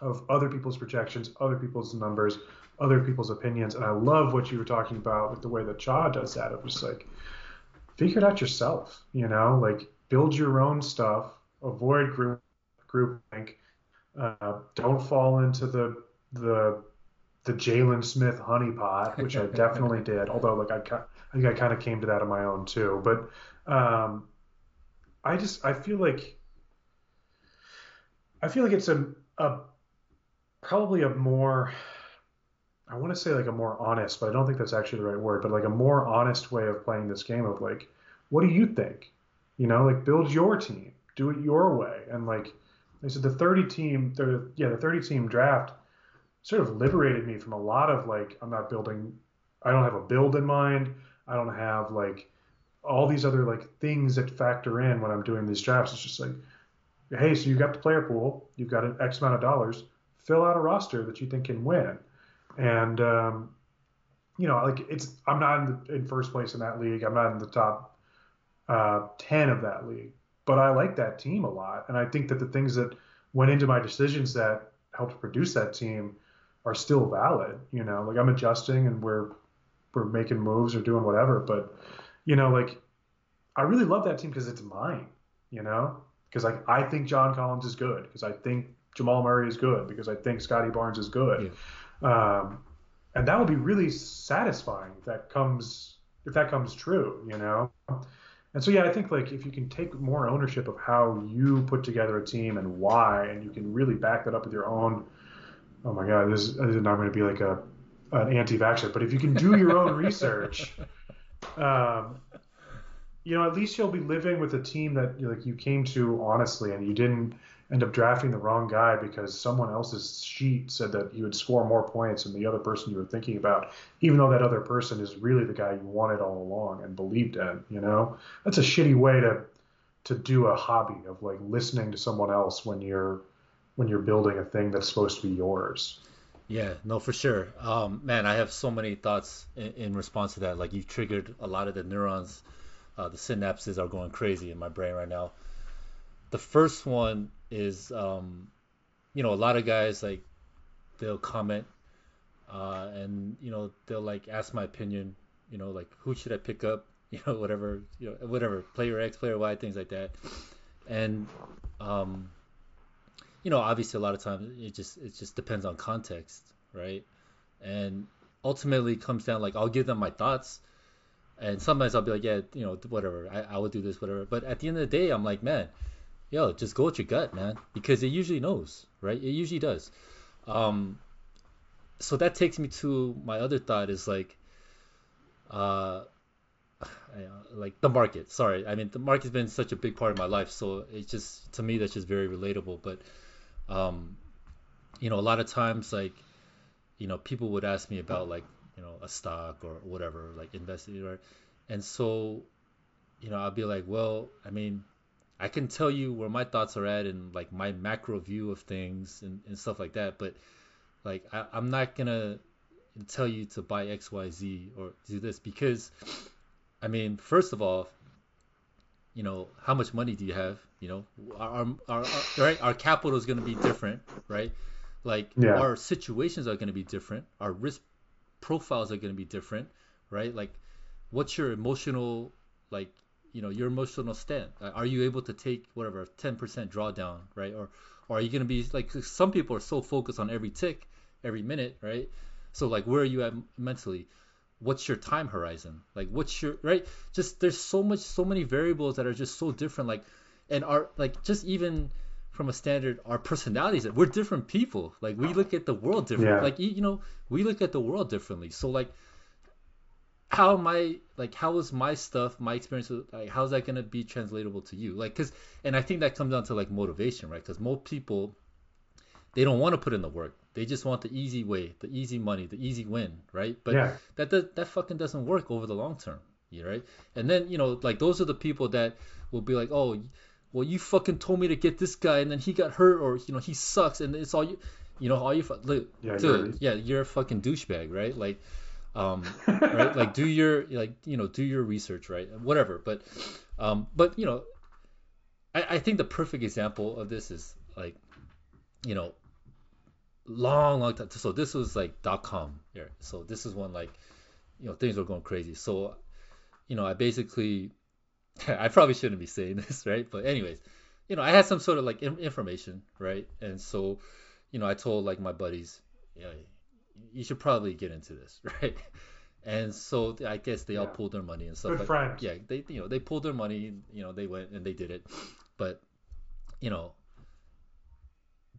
of other people's projections, other people's numbers, other people's opinions, and I love what you were talking about with the way that Cha does that. Of just like figure it out yourself. You know, like build your own stuff, avoid group groupthink, uh, don't fall into the the the Jalen Smith honeypot, which I definitely [LAUGHS] did. Although, like I, I think I kind of came to that on my own too. But um, I just I feel like I feel like it's a a probably a more I want to say like a more honest, but I don't think that's actually the right word. But like a more honest way of playing this game of like, what do you think? You know, like build your team, do it your way, and like I said, the 30 team, the yeah, the 30 team draft sort of liberated me from a lot of like I'm not building, I don't have a build in mind, I don't have like all these other like things that factor in when I'm doing these drafts. It's just like, hey, so you've got the player pool, you've got an X amount of dollars, fill out a roster that you think can win, and um, you know, like it's I'm not in, the, in first place in that league, I'm not in the top uh, ten of that league, but I like that team a lot, and I think that the things that went into my decisions that helped produce that team are still valid. You know, like I'm adjusting and we're we're making moves or doing whatever, but you know, like I really love that team because it's mine. You know, because like I think John Collins is good because I think Jamal Murray is good because I think Scottie Barnes is good. Yeah. Um, and that would be really satisfying if that comes if that comes true, you know. And so yeah, I think like if you can take more ownership of how you put together a team and why, and you can really back that up with your own. Oh my God, this is, this is not going to be like a an anti-vaxxer, but if you can do your own [LAUGHS] research, um, you know, at least you'll be living with a team that like you came to honestly, and you didn't end up drafting the wrong guy because someone else's sheet said that you would score more points than the other person you were thinking about, even though that other person is really the guy you wanted all along and believed in. You know, that's a shitty way to to do a hobby of like listening to someone else when you're when you're building a thing that's supposed to be yours. Yeah, no, for sure. Um, man, I have so many thoughts in, in response to that. Like you've triggered a lot of the neurons uh, the synapses are going crazy in my brain right now. The first one is, um, you know, a lot of guys like they'll comment uh, and you know they'll like ask my opinion. You know, like who should I pick up? [LAUGHS] You know, whatever, you know, whatever, player X, player Y, things like that. And um, you know, obviously a lot of times it just it just depends on context, right? And ultimately comes down like I'll give them my thoughts and sometimes I'll be like, yeah, you know, whatever, I, I would do this, whatever. But at the end of the day, I'm like, man, yo, just go with your gut, man, because it usually knows, right? It usually does. Um, so that takes me to my other thought is like, uh, [SIGHS] like the market. Sorry, I mean the market's been such a big part of my life, so it's just to me that's just very relatable. But, um, you know, a lot of times like, you know, people would ask me about like you know a stock or whatever like investing right and so you know i'll be like well i mean i can tell you where my thoughts are at and like my macro view of things and, and stuff like that but like I, i'm not gonna tell you to buy xyz or do this because i mean first of all you know how much money do you have you know our, our, our right our capital is going to be different right like yeah. our situations are going to be different our risk profiles are going to be different, right? Like, what's your emotional, like, you know, your emotional stand? Uh, are you able to take whatever 10% drawdown, right? Or, or are you going to be like some people are so focused on every tick, every minute, right? So like, where are you at mentally? What's your time horizon? Like, what's your right? Just there's so much, so many variables that are just so different. Like, and are like just even from a standard our personalities we're different people like we look at the world different yeah. like you, you know we look at the world differently so like how am i like how is my stuff my experience like how's that going to be translatable to you? Like because and i think that comes down to like motivation right? Because most people they don't want to put in the work. They just want the easy way the easy money the easy win right? But yeah. that does, that fucking doesn't work over the long term you right? And then you know like those are the people that will be like oh well, you fucking told me to get this guy, and then he got hurt, or you know, he sucks, and it's all you, you know, all you, look, Yeah, dude, yeah, you're a fucking douchebag, right? Like, um, [LAUGHS] right? Like, do your, like, you know, do your research, right? Whatever, but, um, but you know, I, I think the perfect example of this is like, you know, long, long time. So this was like dot com here. So this is when like, you know, things were going crazy. So, you know, I basically, [LAUGHS] I probably shouldn't be saying [LAUGHS] this, right? But anyways, you know, I had some sort of like in- information, right? And so, you know, I told like my buddies, yeah, you should probably get into this, [LAUGHS] right? And so I guess they all pulled their money and stuff. Good but friend. yeah, they you know they pulled their money, you know, they went and they did it. But you know,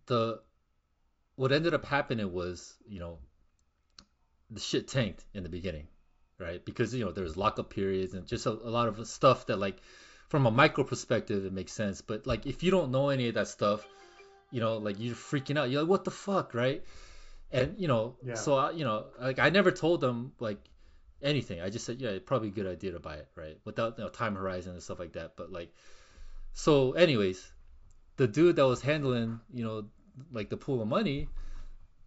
the what ended up happening was, you know, the shit tanked in the beginning, right? Because you know there was lockup periods and just a, a lot of stuff that like from a micro perspective it makes sense, but like if you don't know any of that stuff, you know, like you're freaking out. You're like, what the fuck, right? And you know, Yeah. so I, you know, like I never told them like anything. I just said, yeah, probably a good idea to buy it, right? Without you know time horizon and stuff like that. But like, so anyways, the dude that was handling, you know, like the pool of money,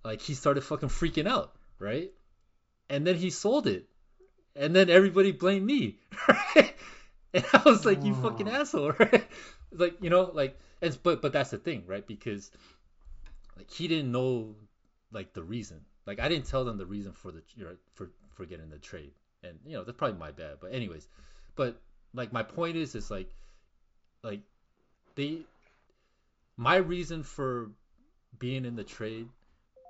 like he started fucking freaking out, right? And then he sold it, and then everybody blamed me, [LAUGHS] right? And I was like, you fucking asshole, [LAUGHS] right? Like you know, like, and but but that's the thing, right? Because like he didn't know like the reason. Like I didn't tell them the reason for the you know for for getting the trade, and you know that's probably my bad. But anyways, but like my point is is like like they my reason for being in the trade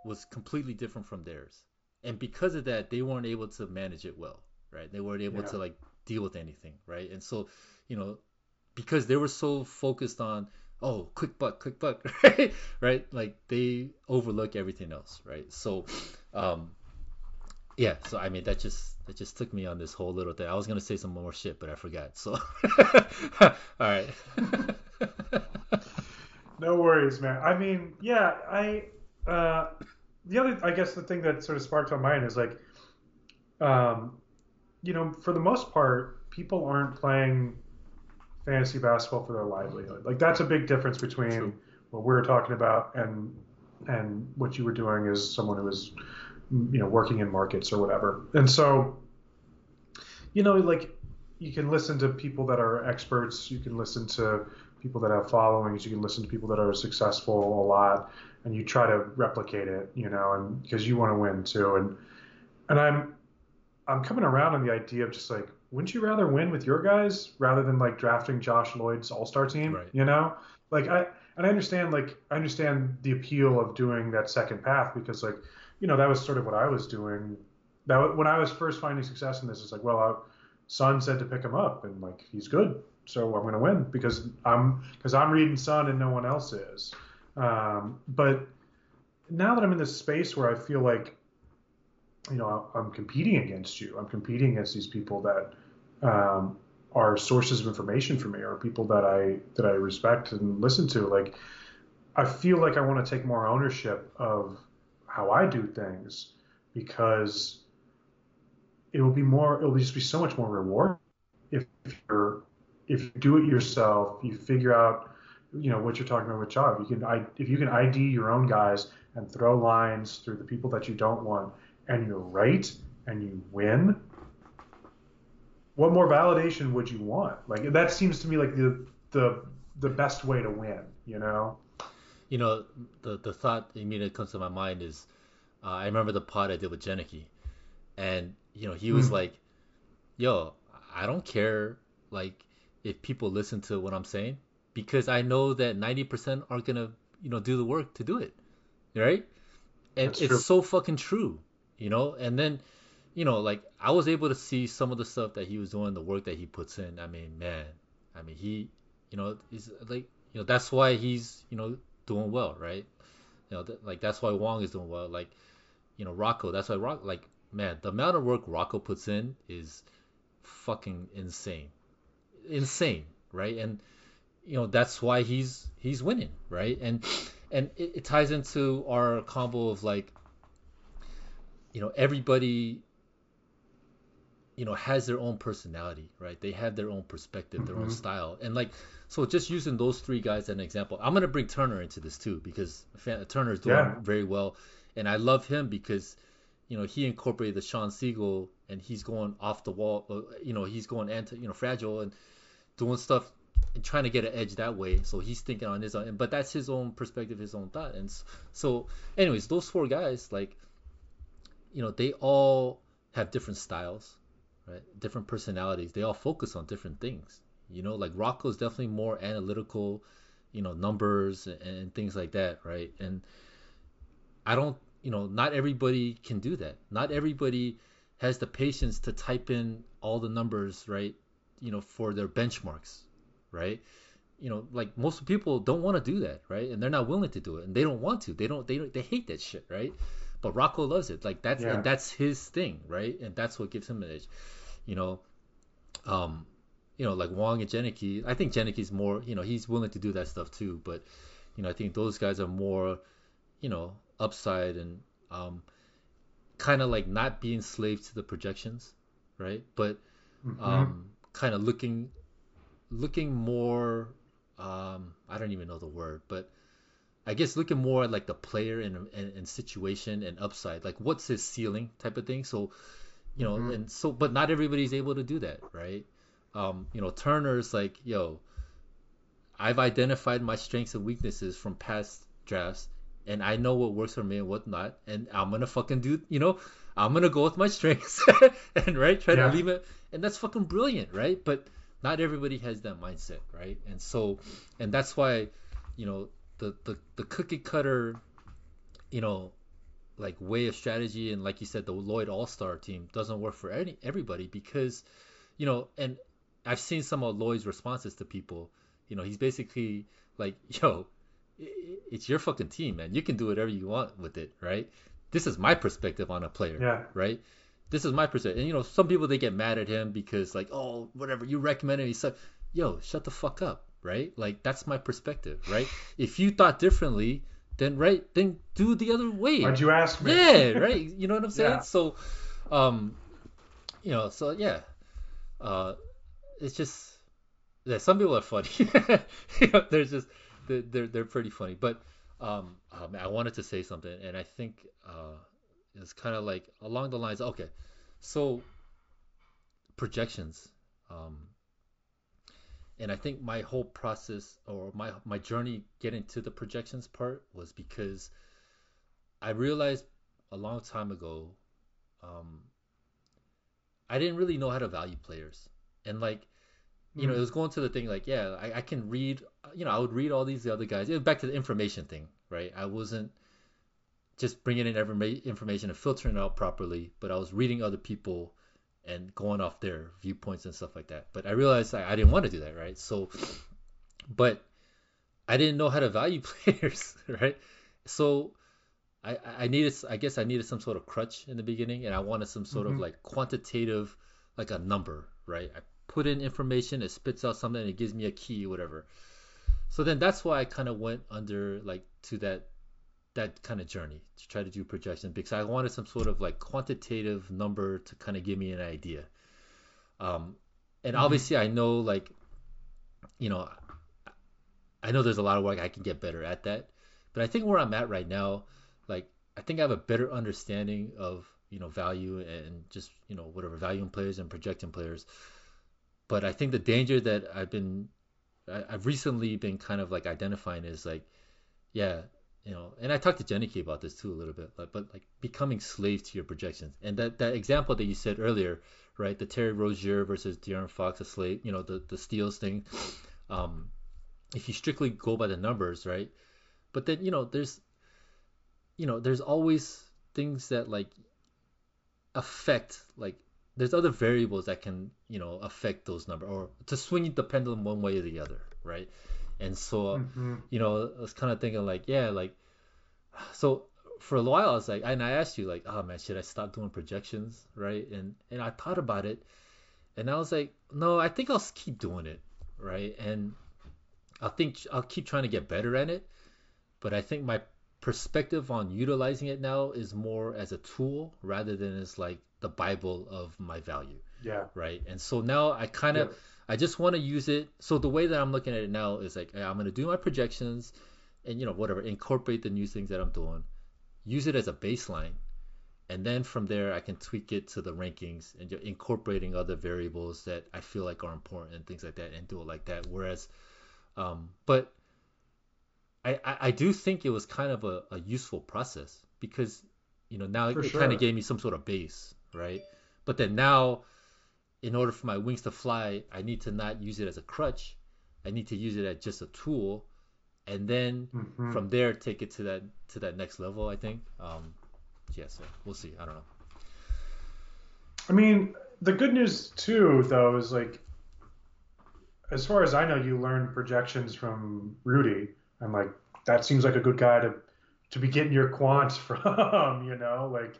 was completely different from theirs, and because of that, they weren't able to manage it well, right? They weren't able Yeah. to like deal with anything, right? And so you know because they were so focused on oh quick buck quick buck [LAUGHS] right? Right? Like they overlook everything else right? So um yeah so i mean that just that just took me on this whole little thing. I was gonna say some more shit but i forgot so. [LAUGHS] All right. [LAUGHS] No worries, man. I mean, yeah, I uh, the other, I guess, the thing that sort of sparked on mine is like, um, you know, for the most part, people aren't playing fantasy basketball for their livelihood. Like that's a big difference between True. what we're talking about and and what you were doing as someone who was, you know, working in markets or whatever. And so, you know, like you can listen to people that are experts. You can listen to people that have followings. You can listen to people that are successful a lot, and you try to replicate it. You know, and because you want to win too. And and I'm I'm coming around on the idea of just like, wouldn't you rather win with your guys rather than like drafting Josh Lloyd's All Star team? Right. You know, like I and I understand like I understand the appeal of doing that second path because like you know that was sort of what I was doing. That when I was first finding success in this, it's like, well, I, Sun said to pick him up, and like he's good, so I'm going to win because I'm because I'm reading Sun and no one else is. Um, but now that I'm in this space where I feel like, you know, I'm competing against you, I'm competing against these people that um, are sources of information for me, or people that I that I respect and listen to. Like, I feel like I want to take more ownership of how I do things because it will be more. It will just be so much more rewarding if you're if you do it yourself. You figure out, you know, what you're talking about with job. You can I if you can ID your own guys and throw lines through the people that you don't want, and you're right and you win. What more validation would you want? Like that seems to me like the the the best way to win. You know. you know the the thought immediately comes to my mind is uh, I remember the pod I did with Jenicky, and you know he was Hmm. like, "Yo, I don't care like if people listen to what I'm saying because I know that 90% aren't gonna you know do the work to do it, right? And That's it's true. so fucking true, you know. And then you know like I was able to see some of the stuff that he was doing, the work that he puts in. I mean, man, I mean he, you know, is like you know that's why he's you know doing well, right? You know, th- like that's why Wong is doing well. Like, you know, Rocco. That's why Rock. Like, man, the amount of work Rocco puts in is fucking insane, insane, right? And you know that's why he's he's winning, right? And and it, it ties into our combo of like, you know, everybody you know, has their own personality, right? They have their own perspective, their mm-hmm. own style, and like so. Just using those three guys as an example, I'm gonna bring Turner into this too because Turner is doing yeah. very well, and I love him because you know he incorporated the sean siegel and he's going off the wall, uh, you know, he's going anti, you know, fragile and doing stuff and trying to get an edge that way. So he's thinking on his own, but that's his own perspective, his own thought. And so, anyways, those four guys, like, you know, they all have different styles, right? Different personalities. They all focus on different things. You know, like Rocco is definitely more analytical, you know, numbers and, and things like that, right? And I don't, you know, not everybody can do that. Not everybody has the patience to type in all the numbers, right? You know, for their benchmarks, right? You know, like most people don't want to do that, right? And they're not willing to do it, and they don't want to. They don't. They don't. They hate that shit, right? But Rocco loves it. Like that's yeah. and that's his thing, right? And that's what gives him an edge. You know, um, you know, like Wong and Jenneke. I think Jenneke's more. You know, he's willing to do that stuff too. But you know, I think those guys are more, you know, upside and um, kind of like not being slaves to the projections, right? But mm-hmm. um, kind of looking looking more um, I don't even know the word, but I guess looking more at like the player and, and, and situation and upside, like what's his ceiling type of thing. So, you know, mm-hmm. and so, but not everybody's able to do that, right? Um, you know, Turner's like, yo, I've identified my strengths and weaknesses from past drafts, and I know what works for me and what not, and I'm gonna fucking do, you know, I'm gonna go with my [LAUGHS] strengths and right, try yeah. to leave it, and that's fucking brilliant, right? But not everybody has that mindset, right? And so, and that's why, you know, the the, the cookie cutter, you know, like way of strategy and like you said, the Lloyd All Star team doesn't work for any everybody because, you know, and I've seen some of Lloyd's responses to people. You know, he's basically like, [LAUGHS] yo, it's your fucking team, man. You can do whatever you want with it, right? This is my perspective on a player, yeah. right? This is my perspective. And you know, some people they get mad at him because like, oh, whatever you recommended, he said, yo, shut the fuck up, right? Like that's my perspective, right? [SIGHS] if you thought differently, then right, then do the other way. Why'd you ask me? Yeah, right. You know what I'm [LAUGHS] saying? Yeah. So, um, you know, so yeah, uh, it's just yeah. Some people are funny. [LAUGHS] you know, there's just they're, they're they're pretty funny, but um, um, I wanted to say something, and I think uh it's kind of like along the lines. Okay, so projections. Um, and I think my whole process or my my journey getting to the projections part was because I realized a long time ago um, I didn't really know how to value players. And like you know it hmm. was going to the thing like yeah I, I can read you know I would read all these other guys. Back to the information thing right? I wasn't just bringing in every information and filtering it out properly, but I was reading other people and going off their viewpoints and stuff like that. But I realized I, I didn't want to do that, right? So, but I didn't know how to value [LAUGHS] players, right? So I, I needed, I guess I needed some sort of crutch in the beginning, and I wanted some sort mm-hmm. of like quantitative, like a number, right? I put in information, it spits out something, it gives me a key, whatever. So then that's why I kind of went under like to that that kind of journey to try to do projection because I wanted some sort of like quantitative number to kind of give me an idea. Um, and mm-hmm. obviously, I know like, you know, I know there's a lot of work I can get better at that, but I think where I'm at right now, like I think I have a better understanding of you know value and just you know whatever valuing players and projecting players. But I think the danger that I've been, I, I've recently been kind of like identifying is like, yeah, you know, and I talked to Jenneke about this too a little bit, but, but like becoming slave to your projections. And that, that example that you said earlier, right? The Terry Rozier versus De'Aaron Fox, a slave, you know, the, the steals thing. Um, if you strictly go by the numbers, right? But then, you know, there's, you know, there's always things that like affect, like, there's other variables that can, you know, affect those numbers or to swing the pendulum one way or the other, right? And so, mm-hmm. you know, I was kind of thinking like, yeah, like, [SIGHS] so for a while I was like, and I asked you like, oh man, should I stop doing projections, right? And and I thought about it, and I was like, no, I think I'll keep doing it, right? And I think I'll keep trying to get better at it, but I think my perspective on utilizing it now is more as a tool rather than as like the bible of my value Yeah. Right. And so now I kind of Yeah. I just want to use it. So the way that I'm looking at it now is like I'm gonna do my projections, and you know whatever incorporate the new things that I'm doing, use it as a baseline, and then from there I can tweak it to the rankings and incorporating other variables that I feel like are important and things like that and do it like that. Whereas, um, but I, I, I do think it was kind of a, a useful process because you know now For it sure. kind of gave me some sort of base, right? But then now, in order for my wings to fly, I need to not use it as a crutch. I need to use it as just a tool, and then Mhm. from there take it to that to that next level. I think. Um, yeah, so we'll see. I don't know. I mean, the good news too, though, is like, as far as I know, you learned projections from Rudy, and like that seems like a good guy to to be getting your quants [LAUGHS] from. You know, like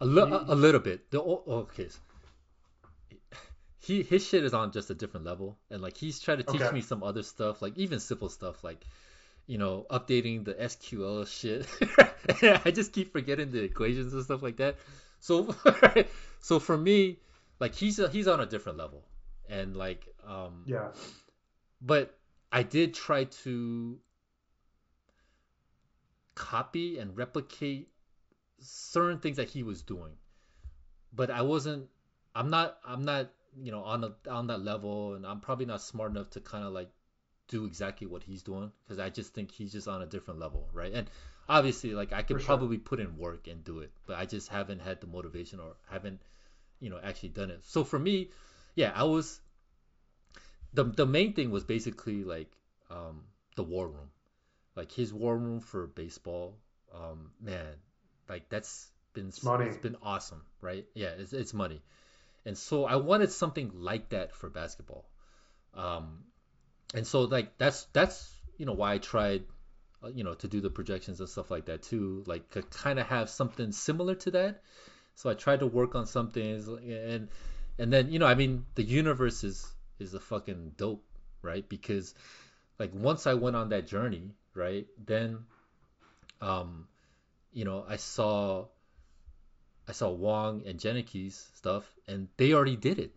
A, li- You- a, little bit. The okay. He his shit is on just a different level, and like he's trying to teach Okay. me some other stuff, like even simple stuff, like you know updating the SQL shit. [LAUGHS] I just keep forgetting the equations and stuff like that. So [LAUGHS] so for me, like he's a, he's on a different level, and like um yeah, but I did try to copy and replicate certain things that he was doing. But I wasn't I'm not I'm not, you know, on a, on that level and I'm probably not smart enough to kind of like do exactly what he's doing because I just think he's just on a different level, right? And obviously like I could sure. probably put in work and do it, but I just haven't had the motivation or haven't, you know, actually done it. So for me, yeah, I was the the main thing was basically like um the war room like his war room for baseball um man like that's been It's money. it's been awesome right yeah it's, it's money and so i wanted something like that for basketball. Um and so like that's that's you know why i tried uh, you know to do the projections and stuff like that too like to kind of have something similar to that. So i tried to work on some things and and then you know i mean the universe is is a fucking dope right? Because like once i went on that journey right then um you know i saw i saw wong and Janicki's stuff and they already did it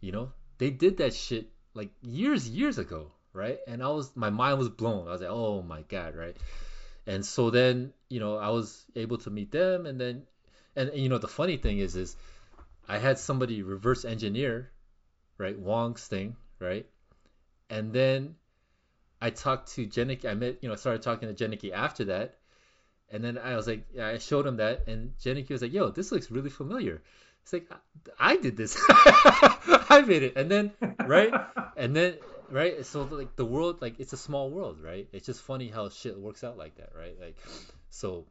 you know? They did that shit like years years ago right? And i was my mind was blown. I was like oh my god right? And so then you know i was able to meet them and then and, and you know the funny thing is is i had somebody reverse engineer right wong's thing right? And then i talked to Janicki i met you know I started talking to Janicki after that and then i was like i showed him that and Janicki was like yo this looks really familiar. It's like i did this. [LAUGHS] I made it. And then right? And then right? So like the world like it's a small world right? It's just funny how shit works out like that right? Like so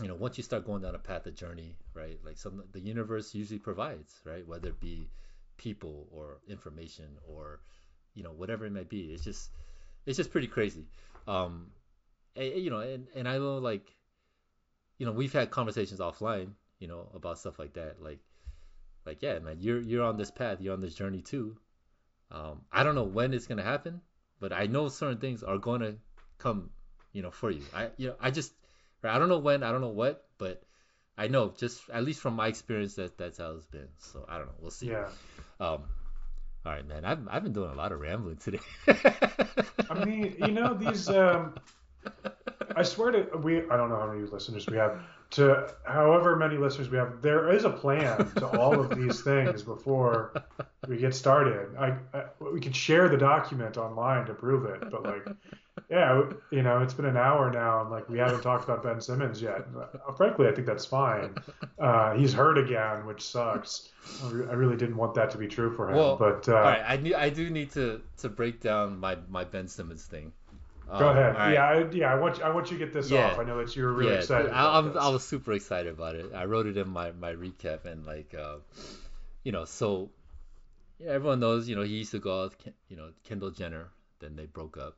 you know once you start going down a path of journey right? Like some the universe usually provides right? Whether it be people or information or you know whatever it might be. It's just it's just pretty crazy. Um and, you know and, and i know like you know we've had conversations offline you know about stuff like that. Like like yeah man you're you're on this path. You're on this journey too. Um i don't know when it's gonna happen but i know certain things are gonna come you know for you. I you know i just i don't know when i don't know what but i know just at least from my experience that that's how it's been. So i don't know. We'll see. Yeah. um all right man. I've, I've been doing a lot of rambling today. I mean, you know, these. Um, [LAUGHS] I swear to we. I don't know how many listeners we have. To however many listeners we have, there is a plan to all of these things before we get started. I, I we could share the document online to prove it, but like, yeah, you know, it's been an hour now, and like we haven't talked about Ben Simmons yet. Uh, frankly, I think that's fine. Uh, he's hurt again, which sucks. I re- I really didn't want that to be true for him, Well, but uh, all right i i do need to to break down my my ben simmons thing Go Um, ahead. all right. Yeah, I, yeah. I want I want you to get this Yeah. off. I know that you're really yeah, excited. I, about I'm, this. I was super excited about it. I wrote it in my, my recap and like, uh, you know, so yeah, everyone knows, you know, he used to go out, with Ken- you know, Kendall Jenner. Then they broke up,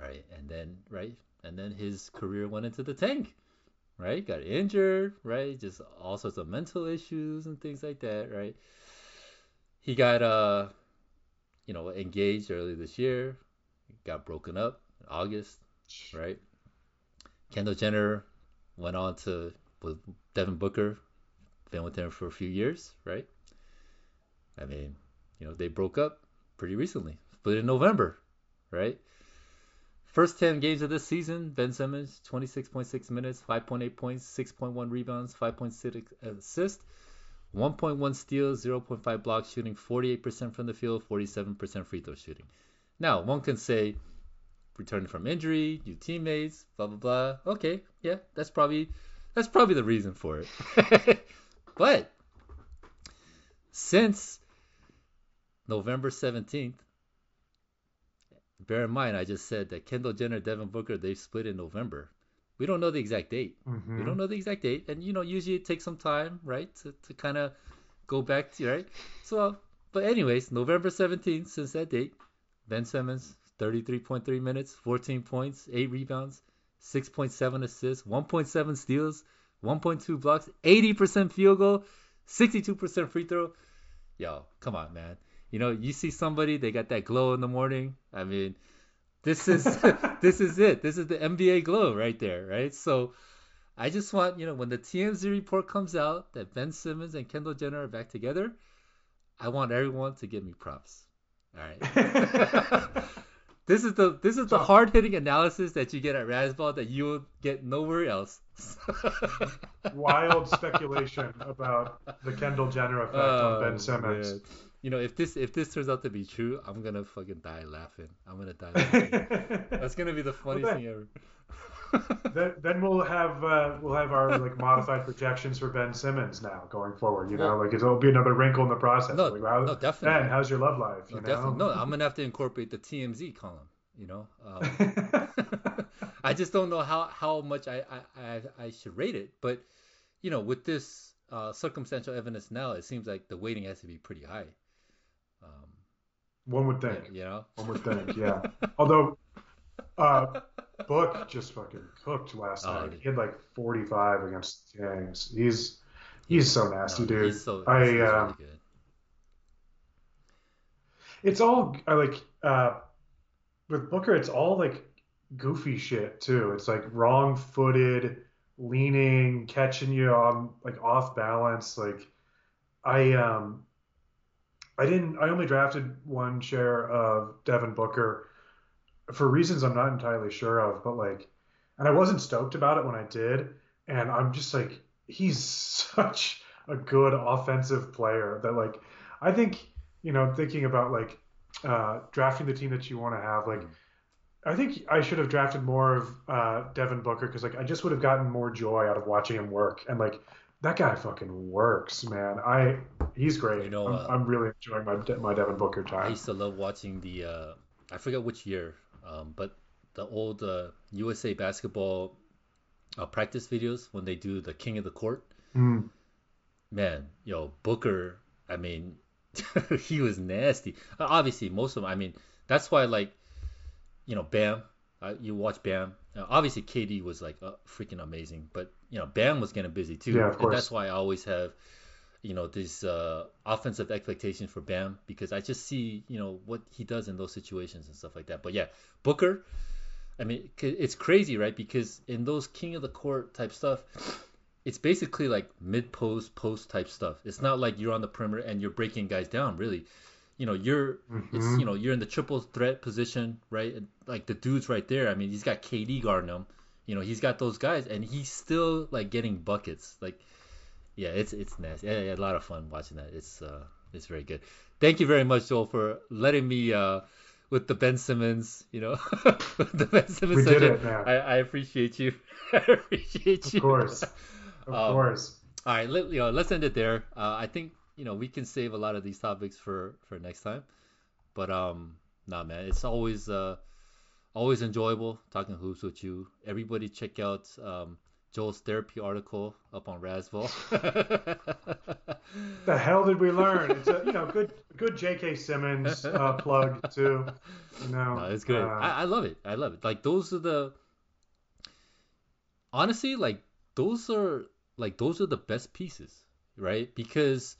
right? And then right, and then his career went into the tank, right? Got injured, right? Just all sorts of mental issues and things like that, right? He got uh, you know, engaged earlier this year. Got broken up in August right? Kendall Jenner went on to with Devin Booker, been with him for a few years, right? I mean, you know, they broke up pretty recently, split in November, right? First 10 games of this season, Ben Simmons, 26.6 minutes, 5.8 points, 6.1 rebounds, 5.6 assists, 1.1 steals, 0.5 blocks, shooting 48% from the field, 47% free throw shooting. Now, one can say, returning from injury, new teammates, blah blah blah. Okay, yeah, that's probably that's probably the reason for it. [LAUGHS] but since November 17th, bear in mind I just said that Kendall Jenner, Devin Booker, they split in November. We don't know the exact date. Mm-hmm. We don't know the exact date, and you know usually it takes some time, right, to, to kind of go back to right. So, but anyways, November 17th, since that date, Ben Simmons 33.3 minutes, 14 points, 8 rebounds, 6.7 assists, 1.7 steals, 1.2 blocks, 80% field goal, 62% free throw. Yo, come on, man. You know, you see somebody, they got that glow in the morning. I mean, this is [LAUGHS] this is it. This is the NBA glow right there, right? So I just want, you know, when the TMZ report comes out that Ben Simmons and Kendall Jenner are back together, I want everyone to give me props. All right. [LAUGHS] This is the this is the hard hitting analysis that you get at Razzball that you will get nowhere else. [LAUGHS] Wild speculation about the Kendall Jenner effect oh, on Ben Simmons. Man. You know, if this if this turns out to be true, I'm gonna fucking die laughing. I'm gonna die [LAUGHS] laughing. That's gonna be the funniest well, thing ever. [LAUGHS] then, then we'll have uh, we'll have our like modified projections for Ben Simmons now going forward. You know, well, like it'll be another wrinkle in the process. No, like, how, no definitely. Ben, how's your love life? No, you know? definitely. No, I'm gonna have to incorporate the TMZ column. You know, um, [LAUGHS] [LAUGHS] I just don't know how how much I, I I I should rate it, but you know, with this uh, circumstantial evidence now, it seems like the weighting has to be pretty high. Um, One would think. You know. One would think. Yeah. Although. Uh, Book just fucking cooked last oh, night. He had like 45 against the Kings. He's he's so nasty, no, dude. So, I really uh, it's all I like uh, with Booker. It's all like goofy shit too. It's like wrong-footed, leaning, catching you on like off balance. Like I um I didn't. I only drafted one share of Devin Booker for reasons I'm not entirely sure of, but like, and I wasn't stoked about it when I did, and I'm just like, he's [LAUGHS] such a good offensive player that like, I think you know, thinking about like uh, drafting the team that you want to have, like. I think I should have drafted more of uh, Devin Booker because like I just would have gotten more joy out of watching him work and like that guy fucking works, man. I he's great. You know, I'm, uh, I'm really enjoying my my Devin Booker time. I used to love watching the uh, I forget which year um, but the old uh, USA basketball uh, practice videos when they do the King of the Court, mm. man, yo Booker. I mean, [LAUGHS] he was nasty. Uh, obviously, most of them. I mean, that's why like, you know, Bam. Uh, you watch Bam. Uh, obviously, KD was like uh, freaking amazing, but you know, Bam was getting busy too. Yeah, of course. And that's why I always have you know this uh, offensive expectations for Bam because I just see you know what he does in those situations and stuff like that. But yeah, Booker, I mean it's crazy, right? Because in those king of the court type stuff, it's basically like mid post post type stuff. It's not like you're on the perimeter and you're breaking guys down. Really, you know you're mm-hmm. it's you know you're in the triple threat position, right? And, like the dude's right there. I mean he's got KD guarding him. You know he's got those guys and he's still like getting buckets like yeah, it's it's nasty. Yeah, yeah, a lot of fun watching that. It's uh, it's very good. Thank you very much, Joel, for letting me uh, with the Ben Simmons. You know, [LAUGHS] the Ben Simmons. We did it, man. I, I appreciate you. [LAUGHS] I appreciate you. Of course, [LAUGHS] of um, course. All right, let, you know, let's end it there. Uh, I think you know we can save a lot of these topics for for next time. But um, nah, man, it's always uh, always enjoyable talking hoops with you. Everybody, check out um Joel's therapy article up on Razzball. [LAUGHS] the hell did we learn? It's a you know good good J.K. Simmons uh, plug too. You know, no, it's good. Uh, I, I love it. I love it. Like those are the honestly like those are like those are the best pieces, right? Because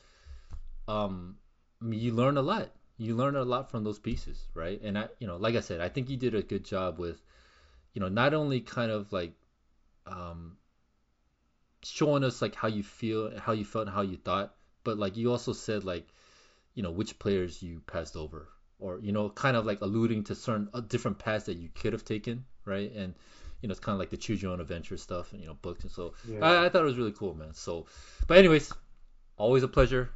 um you learn a lot. You learn a lot from those pieces, right? And I you know like I said, I think you did a good job with you know not only kind of like um showing us like how you feel, how you felt, and how you thought. But like you also said, like you know which players you passed over, or you know kind of like alluding to certain uh, different paths that you could have taken, right? And you know it's kind of like the choose your own adventure stuff, and you know books, and so Yeah. I, I thought it was really cool, man. So, but anyways, always a pleasure.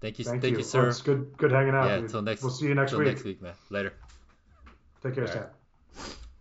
Thank you, Thank, thank, you. you, sir. It's good good hanging out. yeah, until next. We'll see you next week. next week, man. Later. Take care, All.